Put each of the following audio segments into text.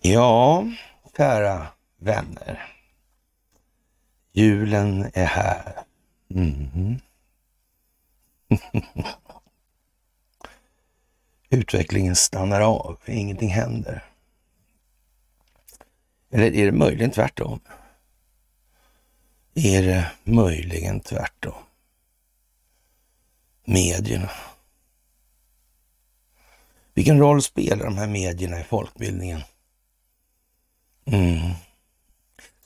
Ja, kära vänner. Julen är här. Mm. Utvecklingen stannar av, ingenting händer. Eller är det möjligen tvärtom? Är det möjligen tvärtom? Medierna. Vilken roll spelar de här medierna i folkbildningen? Mm.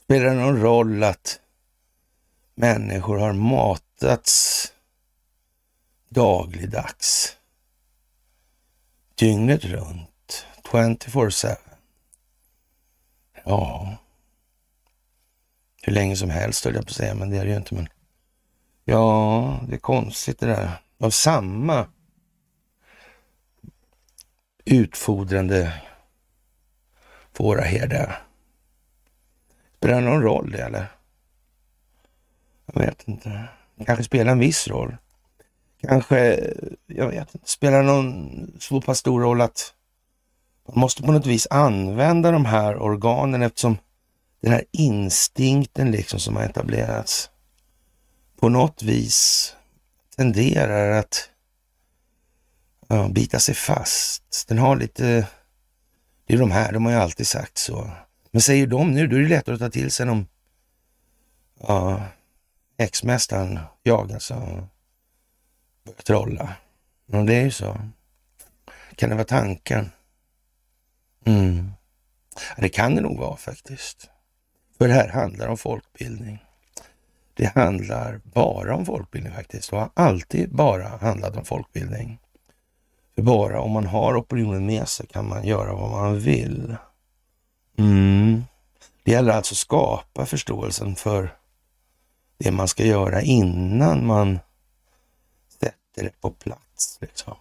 Spelar det någon roll att människor har matats dagligdags, dygnet runt, 24-7? Ja, hur länge som helst höll jag på att säga, men det är det ju inte. Men ja, det är konstigt det där. Av samma utfodrande fåraherde Spelar det någon roll det eller? Jag vet inte. Kanske spelar en viss roll. Kanske, jag vet inte, spelar någon så pass stor roll att man måste på något vis använda de här organen eftersom den här instinkten liksom som har etablerats på något vis tenderar att ja, bita sig fast. Den har lite, det är de här, de har ju alltid sagt så. Men säger de nu, då är det lättare att ta till sig om ja, ex-mästaren, jag alltså, börjar trolla. Men det är ju så. Kan det vara tanken? Mm. Det kan det nog vara faktiskt. För det här handlar om folkbildning. Det handlar bara om folkbildning faktiskt och har alltid bara handlat om folkbildning. För bara om man har opinionen med sig kan man göra vad man vill. Mm. Det gäller alltså att skapa förståelsen för det man ska göra innan man sätter det på plats. Liksom.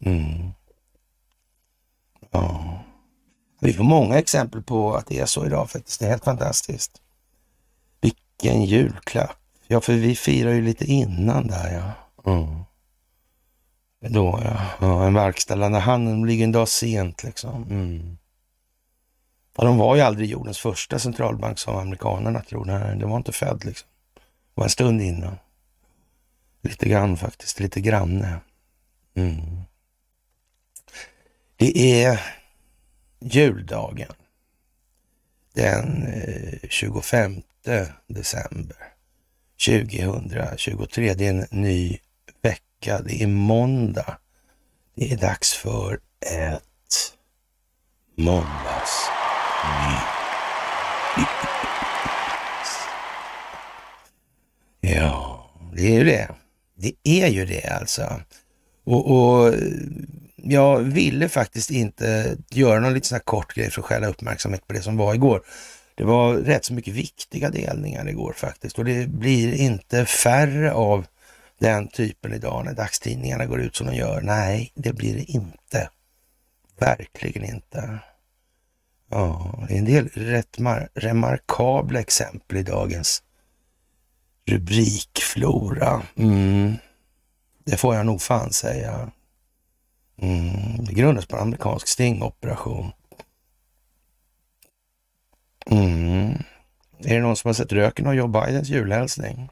Mm. Ja. Vi får många exempel på att det är så idag faktiskt. Det är helt fantastiskt. Vilken julklapp. Ja, för vi firar ju lite innan där ja. Mm. Då ja. ja en verkställande hand ligger en dag sent liksom. Mm. Ja, de var ju aldrig jordens första centralbank som amerikanerna tror. Nej, det var inte Fed liksom. Det var en stund innan. Lite grann faktiskt, lite granne. Mm. Det är juldagen den eh, 25 december 2023. Det är en ny vecka. Det är måndag. Det är dags för ett måndags Ja, det är ju det. Det är ju det alltså. Och, och jag ville faktiskt inte göra någon liten sån här kort grej för att stjäla uppmärksamhet på det som var igår. Det var rätt så mycket viktiga delningar igår faktiskt och det blir inte färre av den typen idag när dagstidningarna går ut som de gör. Nej, det blir det inte. Verkligen inte. Ja, det är en del rätt remarkabla exempel i dagens rubrikflora. Mm. Det får jag nog fan säga. Mm. Det grundas på en amerikansk stingoperation. Mm. Är det någon som har sett röken av Joe Bidens julhälsning?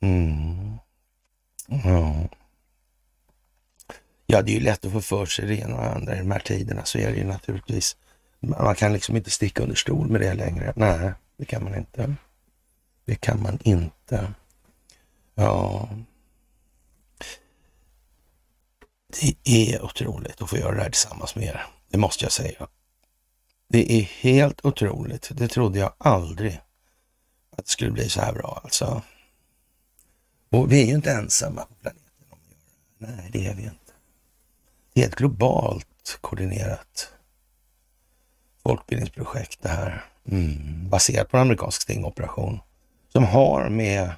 Mm. Ja. Ja, det är ju lätt att få för sig det ena och andra i de här tiderna, så är det ju naturligtvis. Man kan liksom inte sticka under stol med det längre. Nej, det kan man inte. Det kan man inte. Ja. Det är otroligt att få göra det här tillsammans med er. Det måste jag säga. Det är helt otroligt. Det trodde jag aldrig att det skulle bli så här bra alltså. Och vi är ju inte ensamma på planeten om det. Nej, det är vi inte. Det är ett globalt koordinerat folkbildningsprojekt det här. Mm. Baserat på en amerikansk stingoperation som har med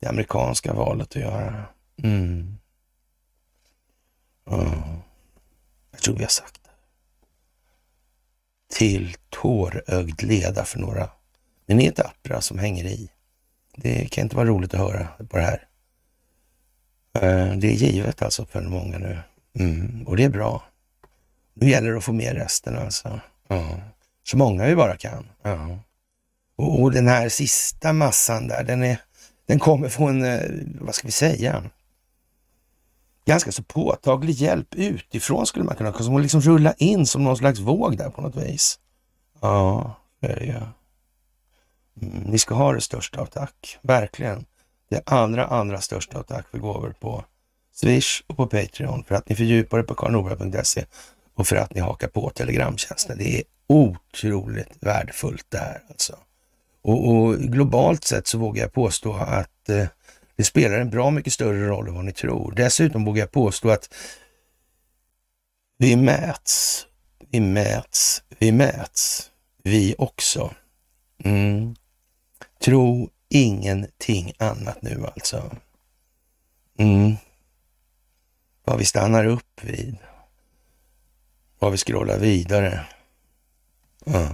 det amerikanska valet att göra. Mm. Mm. Jag tror vi har sagt det. Till tårögd leda för några. Men ni är tappra som hänger i. Det kan inte vara roligt att höra på det här. Eh, det är givet alltså för många nu. Mm, och det är bra. Nu gäller det att få med resten alltså. Mm. Så många vi bara kan. Mm. Och, och, den här sista massan där, den, är, den kommer från, eh, vad ska vi säga, ganska så påtaglig hjälp utifrån skulle man kunna som liksom rulla in som någon slags våg där på något vis. Ja, det är det. Mm, ni ska ha det största av tack, verkligen. Det allra, allra största av tack för gåvor på Swish och på Patreon för att ni fördjupar er på karlnorberg.se och för att ni hakar på Telegramtjänsten. Det är otroligt värdefullt det här alltså. Och, och, globalt sett så vågar jag påstå att eh, det spelar en bra mycket större roll än vad ni tror. Dessutom vågar jag påstå att vi mäts, vi mäts, vi mäts, vi också. Mm. Tro ingenting annat nu alltså. Mm. Vad vi stannar upp vid. Vad vi scrollar vidare. Ja.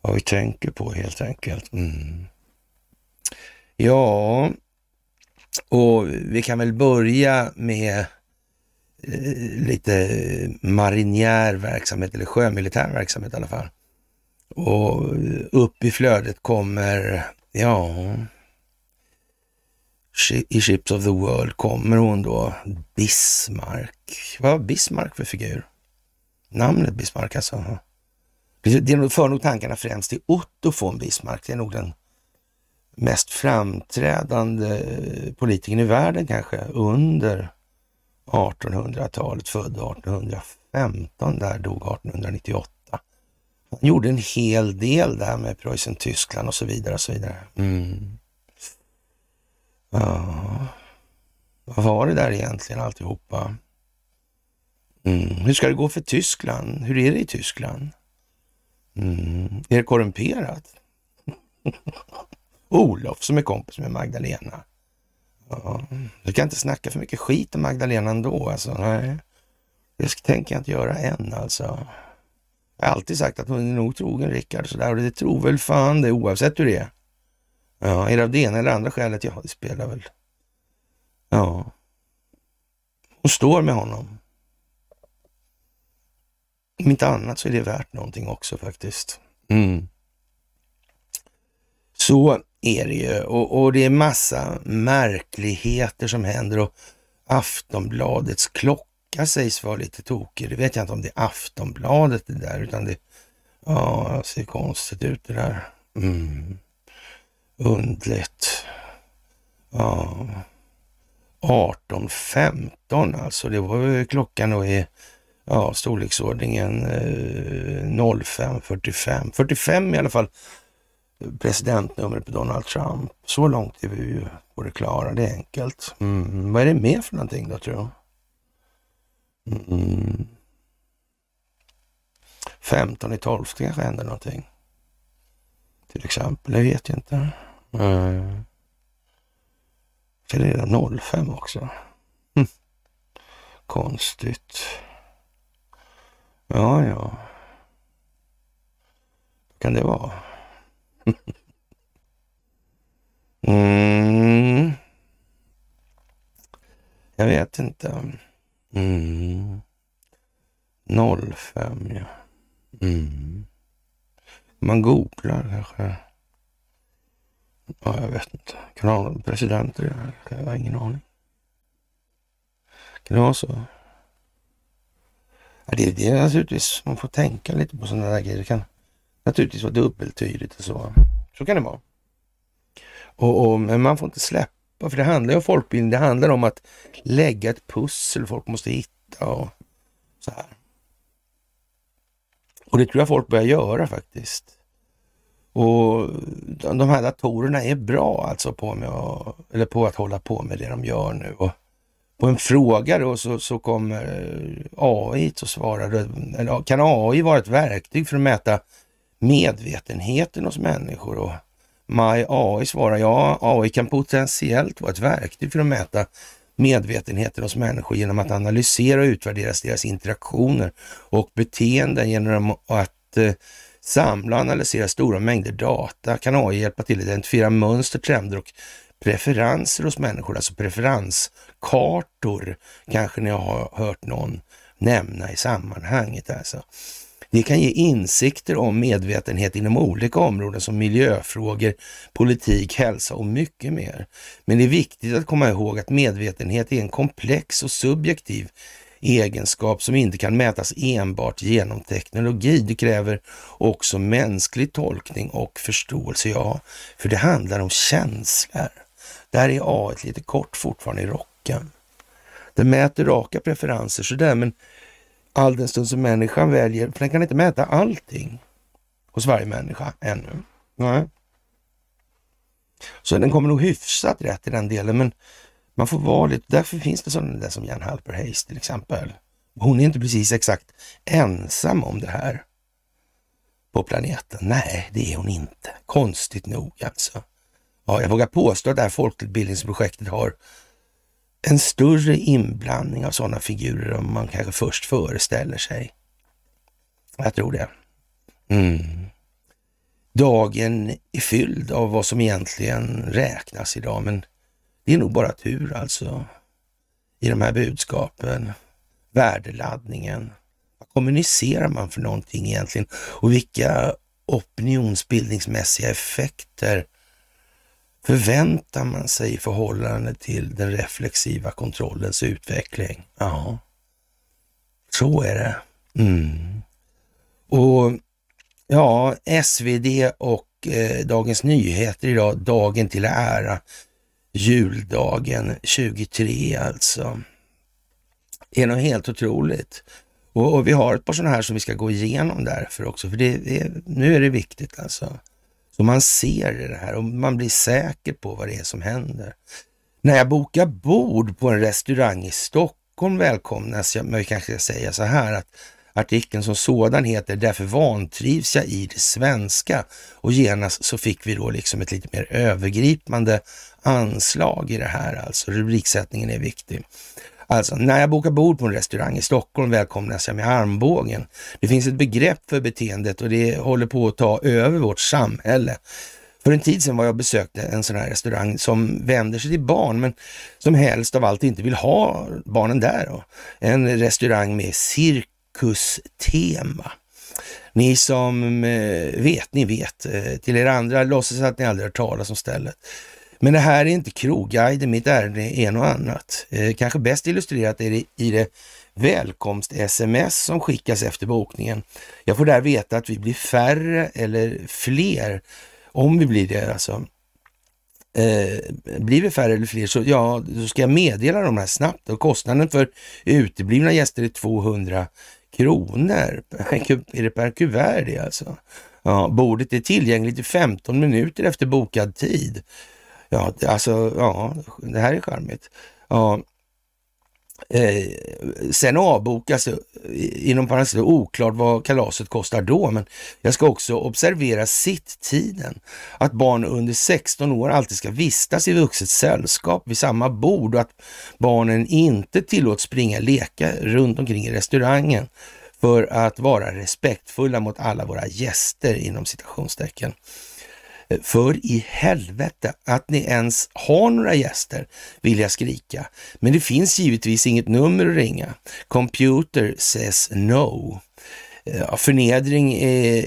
Vad vi tänker på helt enkelt. Mm. Ja, och vi kan väl börja med eh, lite marinjär verksamhet eller sjömilitär verksamhet i alla fall. Och upp i flödet kommer, ja, i Ships of the World kommer hon då, Bismarck. Vad var Bismarck för figur? Namnet Bismarck alltså. Det för nog tankarna främst till Otto von Bismarck. Det är nog den mest framträdande politikern i världen kanske under 1800-talet, född 1815, där dog 1898. Han gjorde en hel del där med Preussen, Tyskland och så vidare och så vidare. Mm. Ja, vad var det där egentligen alltihopa? Mm. Hur ska det gå för Tyskland? Hur är det i Tyskland? Mm. Är det korrumperat? Olof som är kompis med Magdalena. Ja, du kan inte snacka för mycket skit om Magdalena ändå alltså. Nej, det tänker jag inte göra än alltså. Jag har alltid sagt att hon är nog trogen Rickard sådär och det tror väl fan det oavsett hur det är. Ja, är det av det ena eller andra skälet? Ja, det spelar väl. Ja. Hon står med honom. Om inte annat så är det värt någonting också faktiskt. Mm. Så är det ju och, och, det är massa märkligheter som händer och Aftonbladets klocka sägs vara lite tokig. Det vet jag inte om det är Aftonbladet det där utan det ja, det ser konstigt ut det där. Mm. Undligt. Ja. 18.15 alltså, det var ju klockan då i ja, storleksordningen eh, 05.45. 45 i alla fall presidentnumret på Donald Trump. Så långt är vi ju på det klara, det är enkelt. Mm. Vad är det mer för någonting då tror jag? Mm. 15 i 12 kanske händer någonting. Till exempel, eh. det vet jag inte. Mm. Det är 05 också. Hm. Konstigt. Ja, ja. kan det vara? Mm. Jag vet inte. Mm. 05, ja. Mm. Man googlar kanske. Ja, jag vet inte. Kan ha någon presidenter Jag har ingen aning. Kan det vara så? Ja, det, det är naturligtvis, man får tänka lite på sådana där grejer. Det kan naturligtvis vara dubbeltydigt och så. Så kan det vara. Och, och, men man får inte släppa, för det handlar ju om folkbildning. Det handlar om att lägga ett pussel folk måste hitta och så här. Och det tror jag folk börjar göra faktiskt. Och de här datorerna är bra alltså på, med att, eller på att hålla på med det de gör nu. Och på en fråga då så, så kommer AI att svara, eller kan AI vara ett verktyg för att mäta medvetenheten hos människor? Och My AI svarar ja, AI kan potentiellt vara ett verktyg för att mäta medvetenheten hos människor genom att analysera och utvärdera deras interaktioner och beteenden genom att eh, samla och analysera stora mängder data, kan AI hjälpa till att identifiera mönster, trender och preferenser hos människor, alltså preferenskartor kanske ni har hört någon nämna i sammanhanget. Alltså. Det kan ge insikter om medvetenhet inom olika områden som miljöfrågor, politik, hälsa och mycket mer. Men det är viktigt att komma ihåg att medvetenhet är en komplex och subjektiv egenskap som inte kan mätas enbart genom teknologi. Det kräver också mänsklig tolkning och förståelse. Ja, för det handlar om känslor. Där är A lite kort fortfarande i rocken. Det mäter raka preferenser sådär, men all den stund som människan väljer, för den kan inte mäta allting hos varje människa ännu. Nej. Så den kommer nog hyfsat rätt i den delen, men man får vara lite, därför finns det sådana där som Jan Halper Hayes till exempel. Hon är inte precis exakt ensam om det här på planeten. Nej, det är hon inte. Konstigt nog alltså. Ja, jag vågar påstå att det här folkbildningsprojektet har en större inblandning av sådana figurer än man kanske först föreställer sig. Jag tror det. Mm. Dagen är fylld av vad som egentligen räknas idag, men det är nog bara tur alltså i de här budskapen. Värdeladdningen. Vad kommunicerar man för någonting egentligen? Och vilka opinionsbildningsmässiga effekter förväntar man sig i förhållande till den reflexiva kontrollens utveckling? Ja, så är det. Mm. Och ja, SvD och eh, Dagens Nyheter idag, dagen till ära, juldagen 23 alltså. Det är något helt otroligt. Och, och vi har ett par sådana här som vi ska gå igenom därför också, för det, det, nu är det viktigt alltså. Så man ser det här och man blir säker på vad det är som händer. När jag bokar bord på en restaurang i Stockholm välkomnas jag, men vi kanske ska säga så här att artikeln som sådan heter Därför vantrivs jag i det svenska och genast så fick vi då liksom ett lite mer övergripande anslag i det här alltså. Rubriksättningen är viktig. Alltså, när jag bokar bord på en restaurang i Stockholm välkomnas jag med armbågen. Det finns ett begrepp för beteendet och det håller på att ta över vårt samhälle. För en tid sedan var jag och besökte en sån här restaurang som vänder sig till barn, men som helst av allt inte vill ha barnen där. Då. En restaurang med cirkustema. Ni som eh, vet, ni vet. Eh, till er andra, låtsas att ni aldrig hört talas om stället. Men det här är inte krogguiden, mitt ärende är något annat. Eh, kanske bäst illustrerat är det i det välkomst-sms som skickas efter bokningen. Jag får där veta att vi blir färre eller fler, om vi blir det alltså. Eh, blir vi färre eller fler så, ja, så ska jag meddela dem här snabbt och kostnaden för uteblivna gäster är 200 kronor. Är det per kuvert det alltså? Ja, bordet är tillgängligt i 15 minuter efter bokad tid. Ja, alltså, ja, det här är charmigt. Ja. Eh, sen avbokas, eh, inom parentes oklart vad kalaset kostar då, men jag ska också observera sitttiden. Att barn under 16 år alltid ska vistas i vuxet sällskap vid samma bord och att barnen inte tillåts springa och leka runt omkring i restaurangen för att vara respektfulla mot alla våra gäster inom citationstecken. För i helvete att ni ens har några gäster, vill jag skrika. Men det finns givetvis inget nummer att ringa. Computer says no. Eh, förnedring är,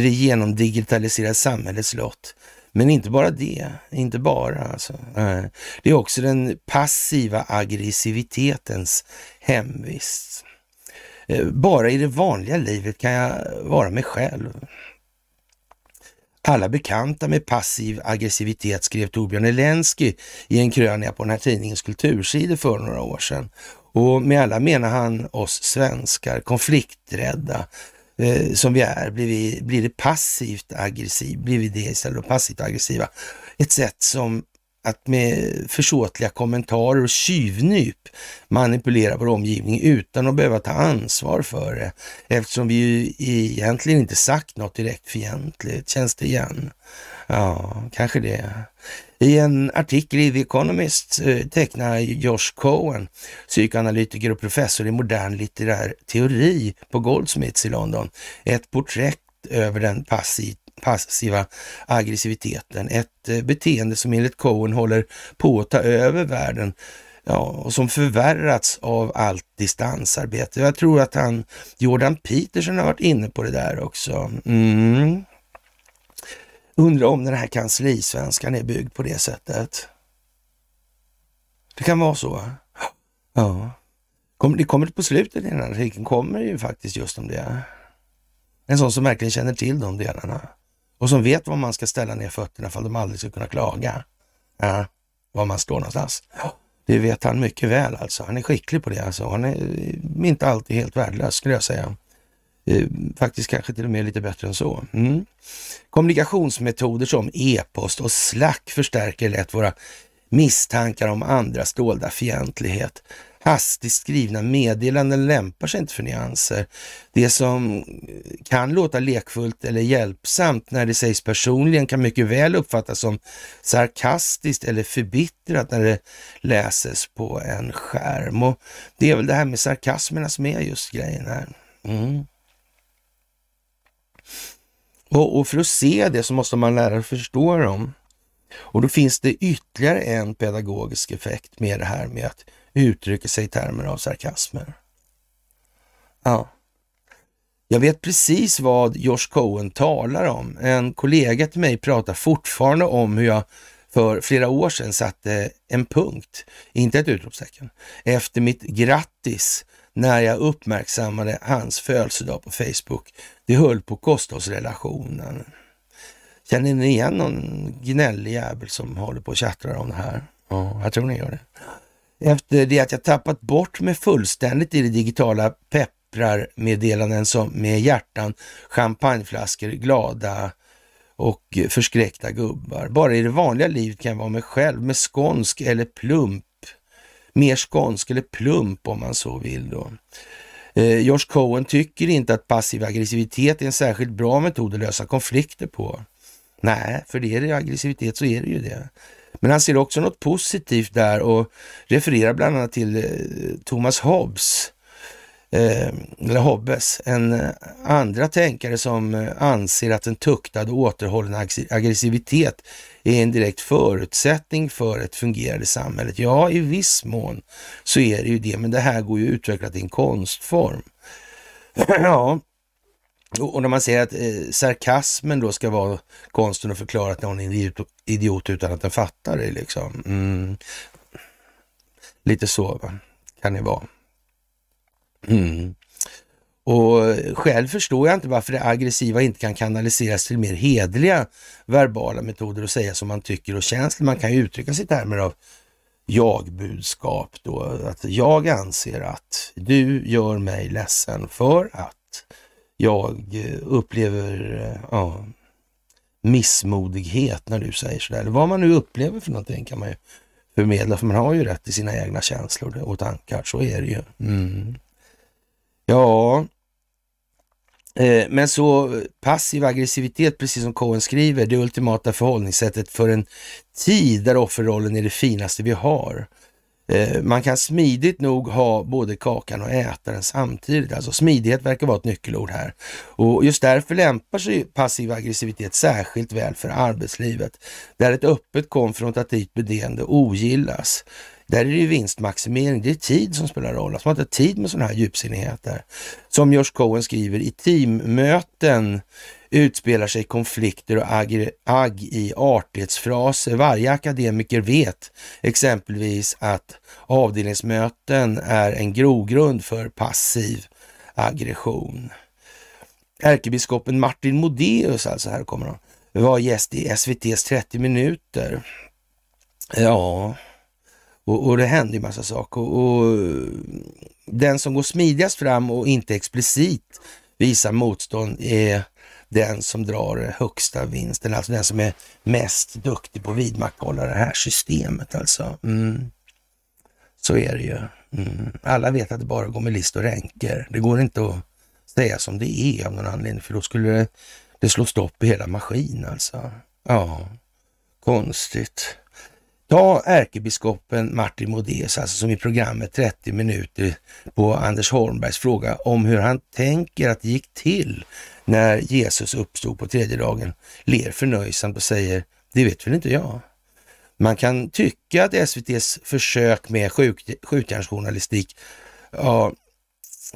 det genomdigitaliserade samhällets lott. Men inte bara det, inte bara alltså. Eh, det är också den passiva aggressivitetens hemvist. Eh, bara i det vanliga livet kan jag vara mig själv. Alla bekanta med passiv aggressivitet, skrev Torbjörn Elensky i en krönika på den här tidningens kultursidor för några år sedan. Och med alla menar han oss svenskar, konflikträdda eh, som vi är, blir, vi, blir det passivt aggressiv, blir vi det istället för passivt aggressiva. Ett sätt som att med försåtliga kommentarer och tjuvnyp manipulera vår omgivning utan att behöva ta ansvar för det. Eftersom vi ju egentligen inte sagt något direkt fientligt. Känns det igen? Ja, kanske det. I en artikel i The Economist eh, tecknar Josh Cohen, psykoanalytiker och professor i modern litterär teori på Goldsmiths i London, ett porträtt över den passivt passiva aggressiviteten. Ett eh, beteende som enligt Cohen håller på att ta över världen ja, och som förvärrats av allt distansarbete. Jag tror att han, Jordan Peterson har varit inne på det där också. Mm. Undrar om den här kanslisvenskan är byggd på det sättet. Det kan vara så. Ja. Det kommer på slutet i den här artikeln kommer ju faktiskt just om det. En sån som verkligen känner till de delarna och som vet var man ska ställa ner fötterna för att de aldrig ska kunna klaga. Ja, var man står någonstans. Det vet han mycket väl alltså. Han är skicklig på det alltså. Han är inte alltid helt värdelös skulle jag säga. Eh, faktiskt kanske till och med lite bättre än så. Mm. Kommunikationsmetoder som e-post och slack förstärker lätt våra misstankar om andras dolda fientlighet. Hastigt skrivna meddelanden lämpar sig inte för nyanser. Det som kan låta lekfullt eller hjälpsamt när det sägs personligen kan mycket väl uppfattas som sarkastiskt eller förbittrat när det läses på en skärm. Och Det är väl det här med sarkasmerna som är just grejen här. Mm. Och, och, för att se det så måste man lära sig förstå dem. Och då finns det ytterligare en pedagogisk effekt med det här med att uttrycker sig i termer av sarkasmer. Ja. Jag vet precis vad Josh Cohen talar om. En kollega till mig pratar fortfarande om hur jag för flera år sedan satte en punkt, inte ett utropstecken, efter mitt grattis när jag uppmärksammade hans födelsedag på Facebook. Det höll på att kosta oss relationen. Känner ni igen någon gnällig jävel som håller på och tjattrar om det här? Ja, jag tror ni gör det. Efter det att jag tappat bort mig fullständigt i det digitala pepprarmeddelanden som med hjärtan, champagneflaskor, glada och förskräckta gubbar. Bara i det vanliga livet kan jag vara mig själv med skånsk eller plump. Mer skånsk eller plump om man så vill då. Eh, Josh Cohen tycker inte att passiv aggressivitet är en särskilt bra metod att lösa konflikter på. Nej, för det är det aggressivitet så är det ju det. Men han ser också något positivt där och refererar bland annat till eh, Thomas Hobbes, eh, eller Hobbes, en eh, andra tänkare som anser att en tuktad och återhållen aggressivitet är en direkt förutsättning för ett fungerande samhälle. Ja, i viss mån så är det ju det, men det här går ju att utveckla till en konstform. ja, och när man säger att eh, sarkasmen då ska vara konsten att förklara att någon är en idiot, utan att den fattar det liksom. Mm. Lite så va? kan det vara. Mm. Och eh, själv förstår jag inte varför det aggressiva inte kan kanaliseras till mer hedliga verbala metoder och säga som man tycker och känslor. Man kan ju uttrycka sig i termer av jag-budskap då. Att jag anser att du gör mig ledsen för att jag eh, upplever eh, ja, missmodighet när du säger sådär. Eller vad man nu upplever för någonting kan man ju förmedla, för man har ju rätt till sina egna känslor och tankar. Så är det ju. Mm. Ja, eh, men så passiv aggressivitet, precis som Cohen skriver, det ultimata förhållningssättet för en tid där offerrollen är det finaste vi har. Eh, man kan smidigt nog ha både kakan och äta den samtidigt. Alltså smidighet verkar vara ett nyckelord här. Och just därför lämpar sig passiv aggressivitet särskilt väl för arbetslivet, där ett öppet konfrontativt beteende ogillas. Där är det ju vinstmaximering, det är tid som spelar roll. Alltså man har inte tid med sådana här djupsinnigheter. Som Josh Cohen skriver, i teammöten utspelar sig konflikter och agg, agg i artighetsfraser. Varje akademiker vet exempelvis att avdelningsmöten är en grogrund för passiv aggression. Ärkebiskopen Martin Modéus, alltså här kommer han, var gäst i SVTs 30 minuter. Ja, och, och det hände ju massa saker. Och, och, den som går smidigast fram och inte explicit visar motstånd är den som drar högsta vinsten, alltså den som är mest duktig på att vidmakthålla det här systemet alltså. Mm. Så är det ju. Mm. Alla vet att det bara går med list och ränker. Det går inte att säga som det är av någon anledning, för då skulle det, det slå stopp i hela maskinen alltså. Ja, konstigt. Ta ärkebiskopen Martin Modéus, alltså som i programmet 30 minuter på Anders Holmbergs fråga om hur han tänker att det gick till när Jesus uppstod på tredje dagen, ler förnöjsamt och säger, det vet väl inte jag. Man kan tycka att SVTs försök med skjutjärnsjournalistik, ja,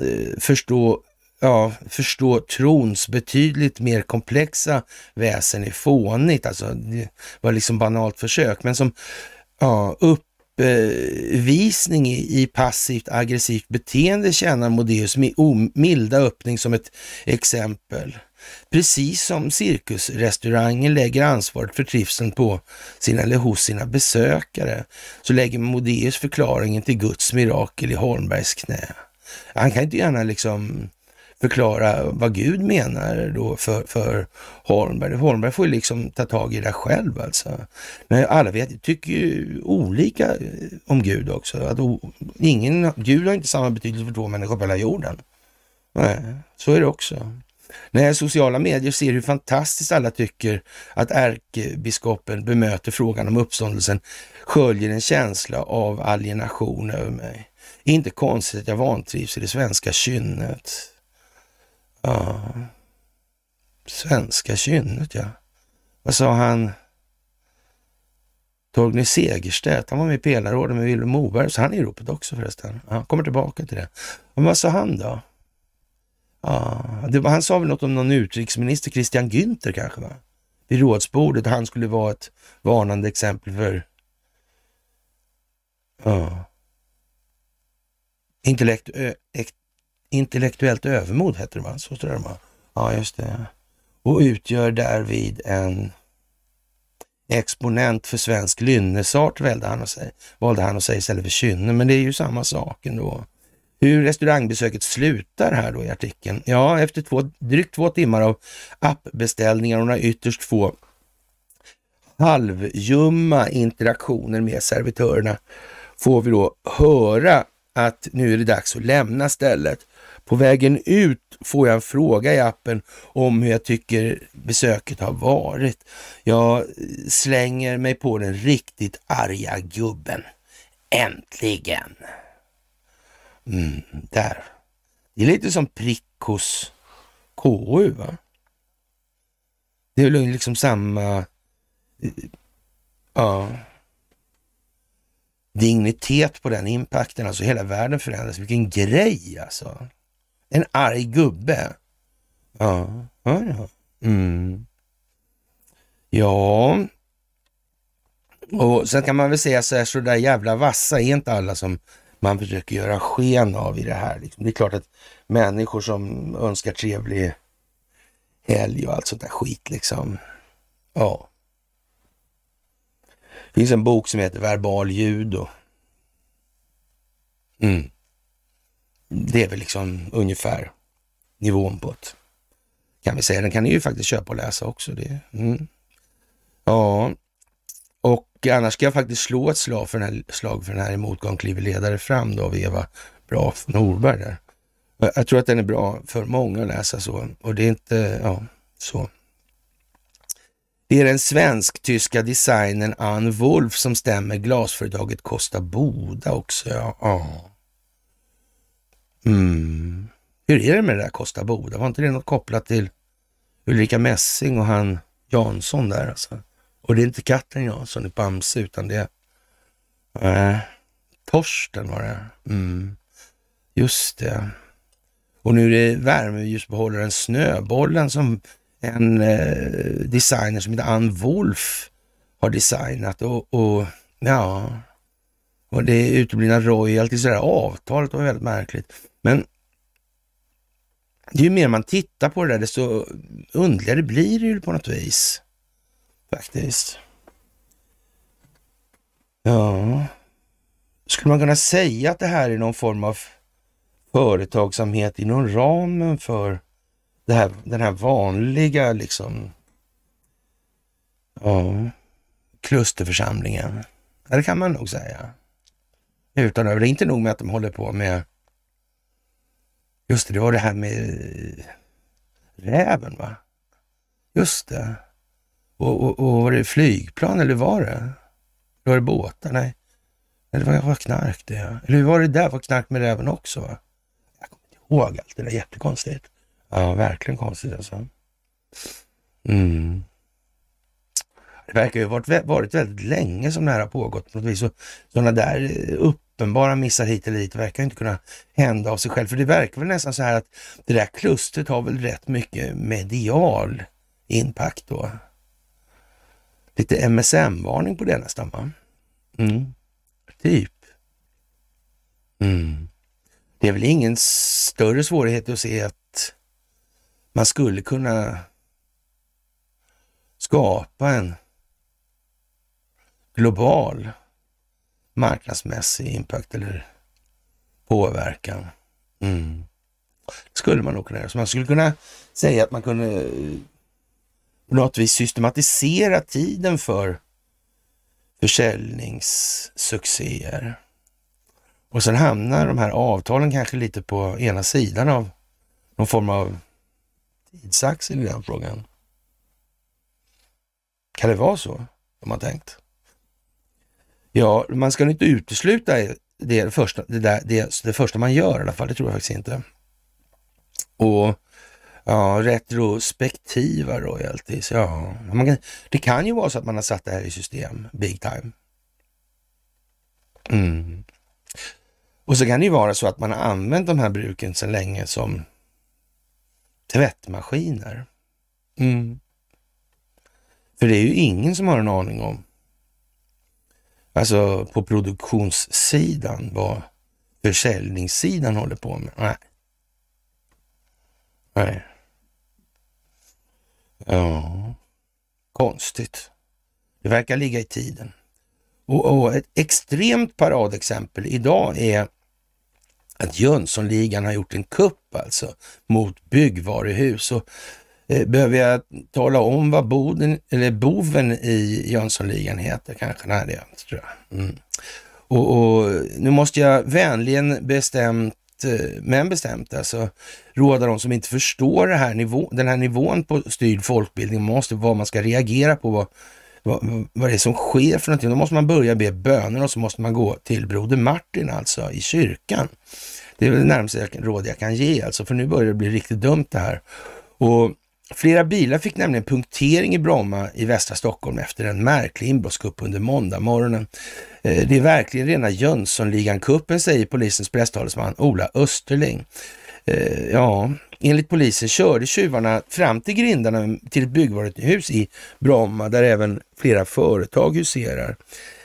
eh, förstå ja, förstå trons betydligt mer komplexa väsen är fånigt. Alltså, det var liksom banalt försök, men som ja, uppvisning i, i passivt aggressivt beteende tjänar Modéus milda öppning som ett exempel. Precis som cirkusrestaurangen lägger ansvaret för trivseln på sina eller hos sina besökare, så lägger Modéus förklaringen till Guds mirakel i Holmbergs knä. Han kan inte gärna liksom förklara vad Gud menar då för, för Holmberg. Holmberg får ju liksom ta tag i det själv alltså. Men alla vet, tycker ju olika eh, om Gud också. Att ingen, Gud har inte samma betydelse för två människor på hela jorden. Nej, så är det också. När sociala medier ser hur fantastiskt alla tycker att ärkebiskopen bemöter frågan om uppståndelsen sköljer en känsla av alienation över mig. Inte konstigt att jag vantrivs i det svenska kynnet. Ja, svenska kynnet ja. Vad sa han? Torgny Segerstedt, han var med i Pelarorden med Vilhelm Moberg, så han är i ropet också förresten. Han kommer tillbaka till det. Men vad sa han då? Ja, det, han sa väl något om någon utrikesminister, Christian Günther kanske, va? vid rådsbordet. Han skulle vara ett varnande exempel för ja, intellekt, intellektuellt övermod, heter det va? Så står det? Ja, just det. Och utgör därvid en exponent för svensk lynnesart, valde han att säga, valde han att säga istället för kynne. Men det är ju samma sak ändå. Hur restaurangbesöket slutar här då i artikeln? Ja, efter två, drygt två timmar av appbeställningar och några ytterst få halvjumma interaktioner med servitörerna får vi då höra att nu är det dags att lämna stället. På vägen ut får jag en fråga i appen om hur jag tycker besöket har varit. Jag slänger mig på den riktigt arga gubben. Äntligen! Mm, där. Det är lite som prick hos KU, va? Det är väl liksom samma... Eh, ja dignitet på den impacten. Alltså hela världen förändras. Vilken grej alltså. En arg gubbe. Ja, ja, ja. Mm. Ja. Och sen kan man väl säga så här, så där jävla vassa är inte alla som man försöker göra sken av i det här. Liksom. Det är klart att människor som önskar trevlig helg och allt sånt där skit liksom. Ja. Det finns en bok som heter Verbal judo. Mm. Det är väl liksom ungefär nivån på det. Kan vi säga. Den kan ni ju faktiskt köpa och läsa också. Det. Mm. Ja, och annars ska jag faktiskt slå ett slag för den här, slag för den här i motgång kliver ledare fram då av Eva Braf Norberg där. Jag tror att den är bra för många att läsa så och det är inte, ja, så. Det är den svensk-tyska designern Ann Wolf som stämmer glasföretaget Kosta Boda också. Ja. ja. Mm. Hur är det med det där Costa Boda? Var inte det något kopplat till Ulrika Messing och han Jansson där alltså? Och det är inte katten Jansson i Bamse utan det är äh, Torsten var det. Mm. Just det. Och nu är det värmeljusbehållaren Snöbollen som en eh, designer som heter Ann Wolf har designat och, och ja, och det uteblivna royalties, det där avtalet var väldigt märkligt. Men ju mer man tittar på det där, desto underligare blir det ju på något vis. Faktiskt. Ja, skulle man kunna säga att det här är någon form av företagsamhet inom ramen för det här, den här vanliga liksom, ja, klusterförsamlingen. Ja, det kan man nog säga. Utan det är inte nog med att de håller på med, just det, det var det här med räven va? Just det. Och, och, och var det flygplan eller var det? Var det båtar? Nej. Eller vad var knark det? Eller hur var det där? Var knark med räven också? Va? Jag kommer inte ihåg allt det där. Jättekonstigt. Ja, verkligen konstigt alltså. Mm. Det verkar ju ha varit, varit väldigt länge som det här har pågått på något vis. Sådana där eh, upp uppenbara missar hit eller dit verkar inte kunna hända av sig själv. För det verkar väl nästan så här att det där klustret har väl rätt mycket medial impact då. Lite MSM-varning på det nästan va? Mm. Typ. Mm. Det är väl ingen större svårighet att se att man skulle kunna skapa en global marknadsmässig impact eller påverkan. Mm. skulle man nog kunna göra. Så man skulle kunna säga att man kunde eh, på något vis systematisera tiden för försäljningssuccéer. Och sen hamnar de här avtalen kanske lite på ena sidan av någon form av tidsaxel i den frågan. Kan det vara så de har tänkt? Ja, man ska inte utesluta det, första, det, där, det, det första man gör i alla fall. Det tror jag faktiskt inte. Och ja, retrospektiva royalties. Ja, kan, det kan ju vara så att man har satt det här i system, big time. Mm. Och så kan det ju vara så att man har använt de här bruken sedan länge som tvättmaskiner. Mm. För det är ju ingen som har en aning om, alltså på produktionssidan, vad försäljningssidan håller på med. Nej. Nej. Ja, konstigt. Det verkar ligga i tiden. Och, och ett extremt paradexempel idag är att Jönssonligan har gjort en kupp alltså mot byggvaruhus. Och, Eh, behöver jag tala om vad boden, eller boven i Jönssonligan heter kanske? Nej, det tror jag. Mm. Och, och, nu måste jag vänligen bestämt eh, men bestämt alltså råda de som inte förstår det här nivå, den här nivån på styrd folkbildning, man måste, vad man ska reagera på, vad, vad, vad det är som sker för någonting. Då måste man börja be böner och så måste man gå till Broder Martin alltså i kyrkan. Det är väl det närmaste råd jag kan ge alltså, för nu börjar det bli riktigt dumt det här. Och Flera bilar fick nämligen punktering i Bromma i västra Stockholm efter en märklig inbrottskupp under måndag morgonen. Eh, det är verkligen rena Jönssonligan-kuppen, säger polisens presstalesman Ola Österling. Eh, ja, enligt polisen körde tjuvarna fram till grindarna till ett byggvaruhus i Bromma där även flera företag huserar.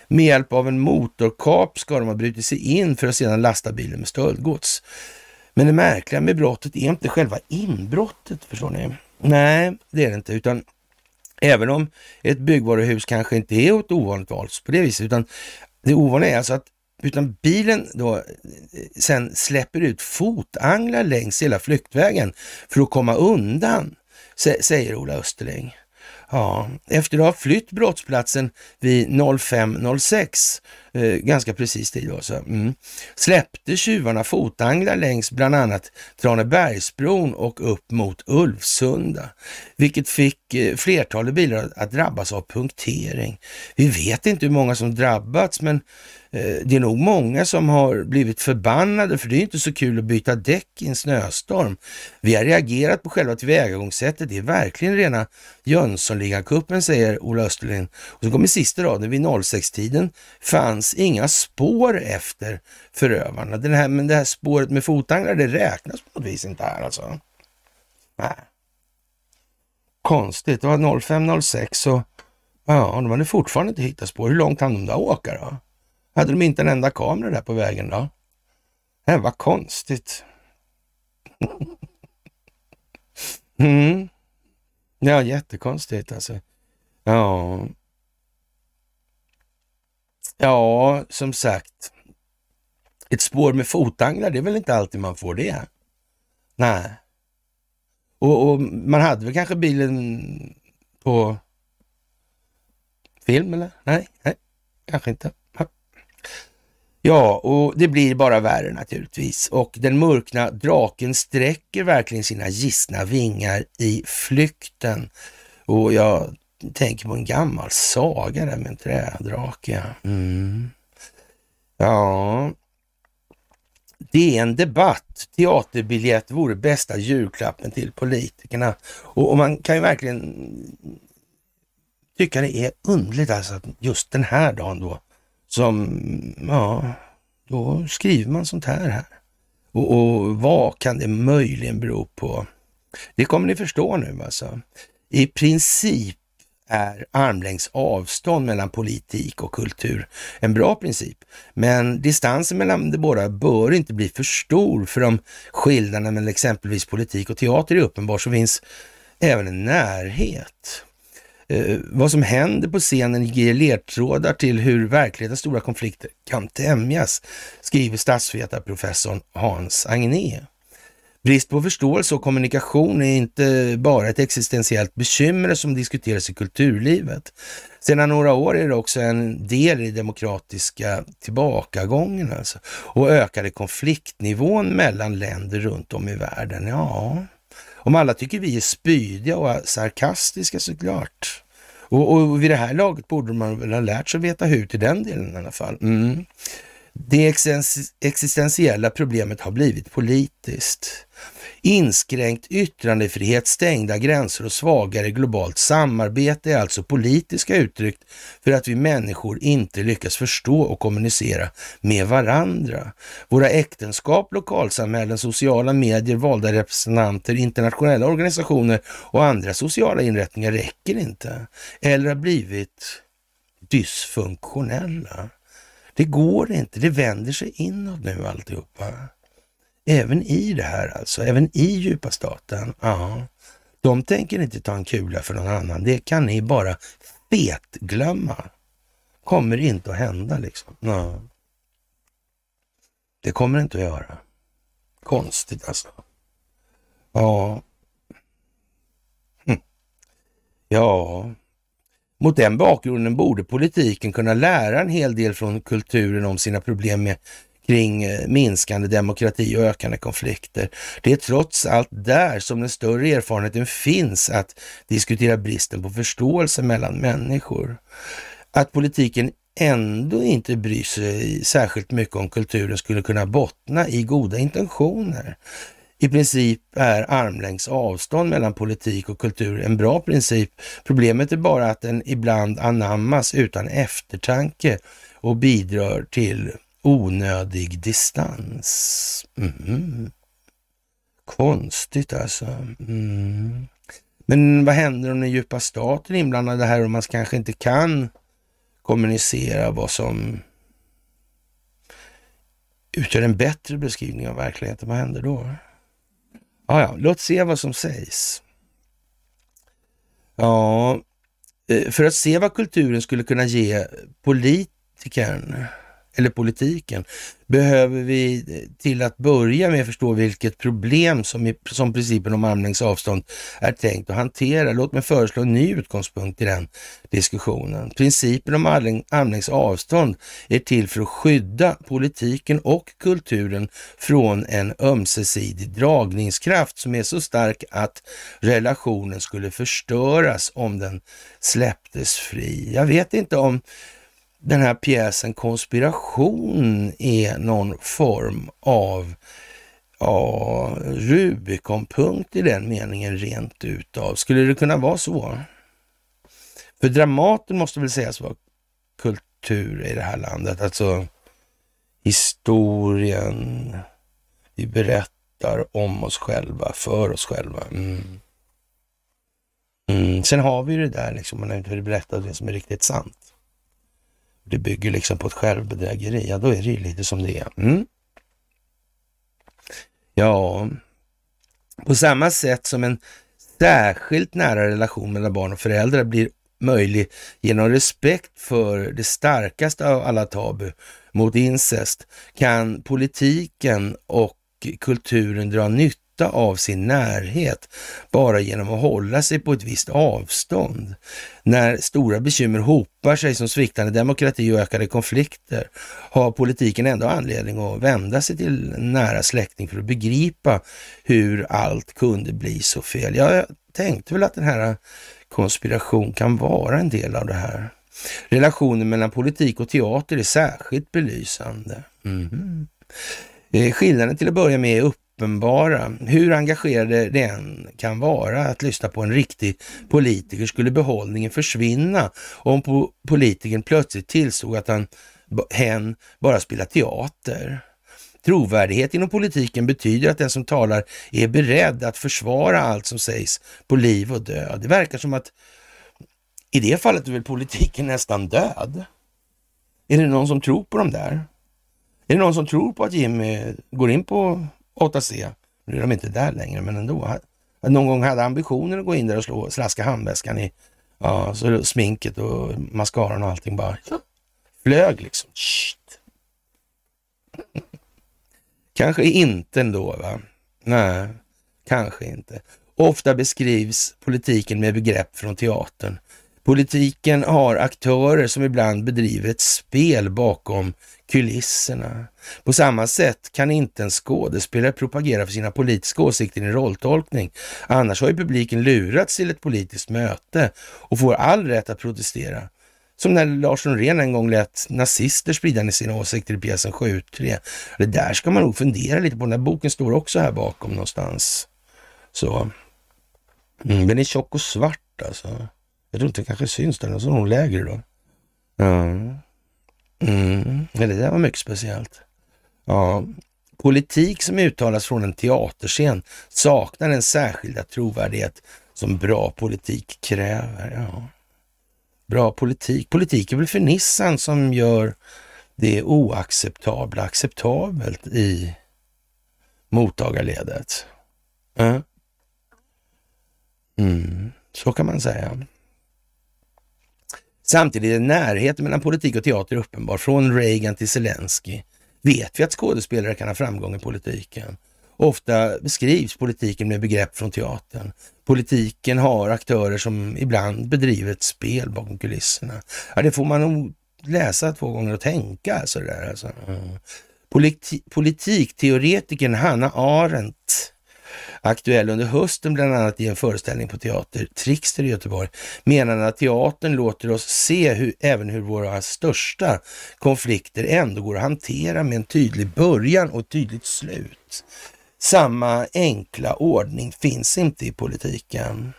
Med hjälp av en motorkap ska de ha brutit sig in för att sedan lasta bilen med stöldgods. Men det märkliga med brottet är inte själva inbrottet, förstår ni. Nej, det är det inte, utan även om ett byggvaruhus kanske inte är ett ovanligt val på det viset, utan det ovanliga är alltså att utan bilen då eh, sen släpper ut fotanglar längs hela flyktvägen för att komma undan, säger Ola Österling. Ja, efter att ha flytt brottsplatsen vid 05.06, eh, ganska precis tid alltså, mm, släppte tjuvarna fotanglar längs bland annat Tranebergsbron och upp mot Ulvsunda, vilket fick eh, flertalet bilar att drabbas av punktering. Vi vet inte hur många som drabbats, men eh, det är nog många som har blivit förbannade för det är inte så kul att byta däck i en snöstorm. Vi har reagerat på själva tillvägagångssättet. Det är verkligen rena Jönssonligacupen, säger Ola Österlind. Och så kommer sista raden. Vid 06-tiden fanns inga spår efter förövarna. Den här, men det här spåret med fotanglar, det räknas på något vis inte här alltså. Nej. Konstigt. Det var 05.06 och ja, de hade fortfarande inte hittat spår. Hur långt hann de där åka då? Hade de inte en enda kamera där på vägen då? Det var konstigt. mm. Ja, jättekonstigt alltså. Ja. Ja, som sagt. Ett spår med fotanglar, det är väl inte alltid man får det? Nej. Och, och man hade väl kanske bilen på film eller? Nej, nej, kanske inte. Ja, och det blir bara värre naturligtvis. Och den mörkna draken sträcker verkligen sina gissna vingar i flykten. Och jag tänker på en gammal saga där med en trädrake. Mm. Ja, det är en debatt. Teaterbiljett vore bästa julklappen till politikerna. Och, och, man kan ju verkligen tycka det är underligt alltså att just den här dagen då, som, ja, då skriver man sånt här här. Och, och vad kan det möjligen bero på? Det kommer ni förstå nu alltså. I princip är armlängds avstånd mellan politik och kultur en bra princip. Men distansen mellan de båda bör inte bli för stor för om skillnaden mellan exempelvis politik och teater är uppenbar så finns även en närhet. Eh, vad som händer på scenen ger ledtrådar till hur verklighetens stora konflikter kan tämjas, skriver statsvetarprofessorn Hans Agné. Brist på förståelse och kommunikation är inte bara ett existentiellt bekymmer som diskuteras i kulturlivet. Sedan några år är det också en del i demokratiska tillbakagången alltså. och ökade konfliktnivån mellan länder runt om i världen. Ja, om alla tycker vi är spydiga och sarkastiska såklart. Och, och vid det här laget borde man väl ha lärt sig veta hur till den delen i alla fall. Mm. Det existentiella problemet har blivit politiskt. Inskränkt yttrandefrihet, stängda gränser och svagare globalt samarbete är alltså politiska uttryck för att vi människor inte lyckas förstå och kommunicera med varandra. Våra äktenskap, lokalsamhällen, sociala medier, valda representanter, internationella organisationer och andra sociala inrättningar räcker inte eller har blivit dysfunktionella. Det går inte, det vänder sig inåt nu alltihopa. Även i det här alltså, även i djupa staten. Ja. De tänker inte ta en kula för någon annan. Det kan ni bara fetglömma. Kommer inte att hända liksom. Ja. Det kommer inte att göra. Konstigt alltså. Ja. Hm. Ja, mot den bakgrunden borde politiken kunna lära en hel del från kulturen om sina problem med kring eh, minskande demokrati och ökande konflikter. Det är trots allt där som den större erfarenheten finns att diskutera bristen på förståelse mellan människor. Att politiken ändå inte bryr sig särskilt mycket om kulturen skulle kunna bottna i goda intentioner. I princip är armlängds avstånd mellan politik och kultur en bra princip. Problemet är bara att den ibland anammas utan eftertanke och bidrar till onödig distans. Mm. Konstigt alltså. Mm. Men vad händer om den djupa staten är inblandad här och man kanske inte kan kommunicera vad som utgör en bättre beskrivning av verkligheten? Vad händer då? Ja, ja, låt se vad som sägs. Ja, eh, för att se vad kulturen skulle kunna ge politikern eller politiken, behöver vi till att börja med förstå vilket problem som, i, som principen om armlängds avstånd är tänkt att hantera. Låt mig föreslå en ny utgångspunkt i den diskussionen. Principen om armlängds avstånd är till för att skydda politiken och kulturen från en ömsesidig dragningskraft som är så stark att relationen skulle förstöras om den släpptes fri. Jag vet inte om den här pjäsen Konspiration är någon form av ja, Rubikonpunkt i den meningen rent utav. Skulle det kunna vara så? För Dramaten måste väl sägas vara kultur i det här landet, alltså historien vi berättar om oss själva, för oss själva. Mm. Mm. Sen har vi det där liksom, man har inte berättat det som är riktigt sant det bygger liksom på ett självbedrägeri, ja då är det ju lite som det är. Mm. Ja, på samma sätt som en särskilt nära relation mellan barn och föräldrar blir möjlig genom respekt för det starkaste av alla tabu mot incest kan politiken och kulturen dra nytta nytta av sin närhet bara genom att hålla sig på ett visst avstånd. När stora bekymmer hopar sig som sviktande demokrati och ökade konflikter har politiken ändå anledning att vända sig till en nära släkting för att begripa hur allt kunde bli så fel. Jag tänkte väl att den här konspiration kan vara en del av det här. Relationen mellan politik och teater är särskilt belysande. Mm. Skillnaden till att börja med är uppenbara. Hur engagerade det än kan vara att lyssna på en riktig politiker skulle behållningen försvinna om politikern plötsligt tillstod att han, hen bara spelar teater. Trovärdighet inom politiken betyder att den som talar är beredd att försvara allt som sägs på liv och död. Det verkar som att i det fallet är väl politiken nästan död. Är det någon som tror på dem där? Är det någon som tror på att Jimmy går in på 8C? Nu är de inte där längre, men ändå. Någon gång hade ambitionen att gå in där och slå, slaska handväskan i ja, så sminket och mascaran och allting bara flög liksom. Shit. Kanske inte ändå, va? Nej, kanske inte. Ofta beskrivs politiken med begrepp från teatern. Politiken har aktörer som ibland bedriver ett spel bakom kulisserna. På samma sätt kan inte en skådespelare propagera för sina politiska åsikter i en rolltolkning. Annars har ju publiken lurats till ett politiskt möte och får all rätt att protestera. Som när Lars Norén en gång lät nazister sprida sina åsikter i pjäsen 7-3. Det där ska man nog fundera lite på. Den här boken står också här bakom någonstans. Så. Mm, den är tjock och svart alltså. Jag tror inte det kanske syns den, så är hon lägre då. Mm. Mm. Det där var mycket speciellt. Ja. Politik som uttalas från en teaterscen saknar den särskilda trovärdighet som bra politik kräver. Ja. Bra politik. Politik är väl fernissan som gör det oacceptabla acceptabelt i mottagarledet. Mm. Så kan man säga. Samtidigt är närheten mellan politik och teater uppenbar. Från Reagan till Zelensky vet vi att skådespelare kan ha framgång i politiken. Ofta beskrivs politiken med begrepp från teatern. Politiken har aktörer som ibland bedriver ett spel bakom kulisserna. Ja, det får man nog läsa två gånger och tänka. Alltså, där, alltså. Mm. Politi politikteoretikern Hanna Arendt aktuell under hösten, bland annat i en föreställning på Teater Trixter i Göteborg, menade att teatern låter oss se hur, även hur våra största konflikter ändå går att hantera med en tydlig början och ett tydligt slut. Samma enkla ordning finns inte i politiken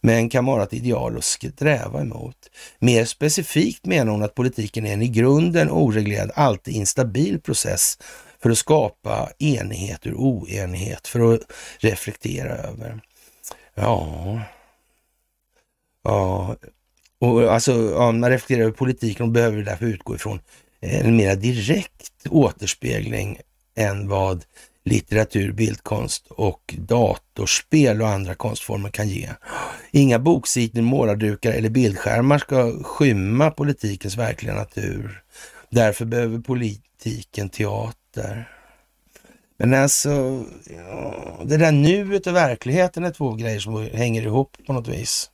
men kan vara ett ideal att sträva emot. Mer specifikt menar hon att politiken är en i grunden oreglerad, alltid instabil process för att skapa enighet ur oenighet, för att reflektera över. Ja, ja, och alltså om man reflekterar över politiken och behöver därför utgå ifrån eh, en mer direkt återspegling än vad litteratur, bildkonst och datorspel och andra konstformer kan ge. Inga boksidor, målardukar eller bildskärmar ska skymma politikens verkliga natur. Därför behöver politiken teater där. Men alltså, ja, det där nuet och verkligheten är två grejer som hänger ihop på något vis.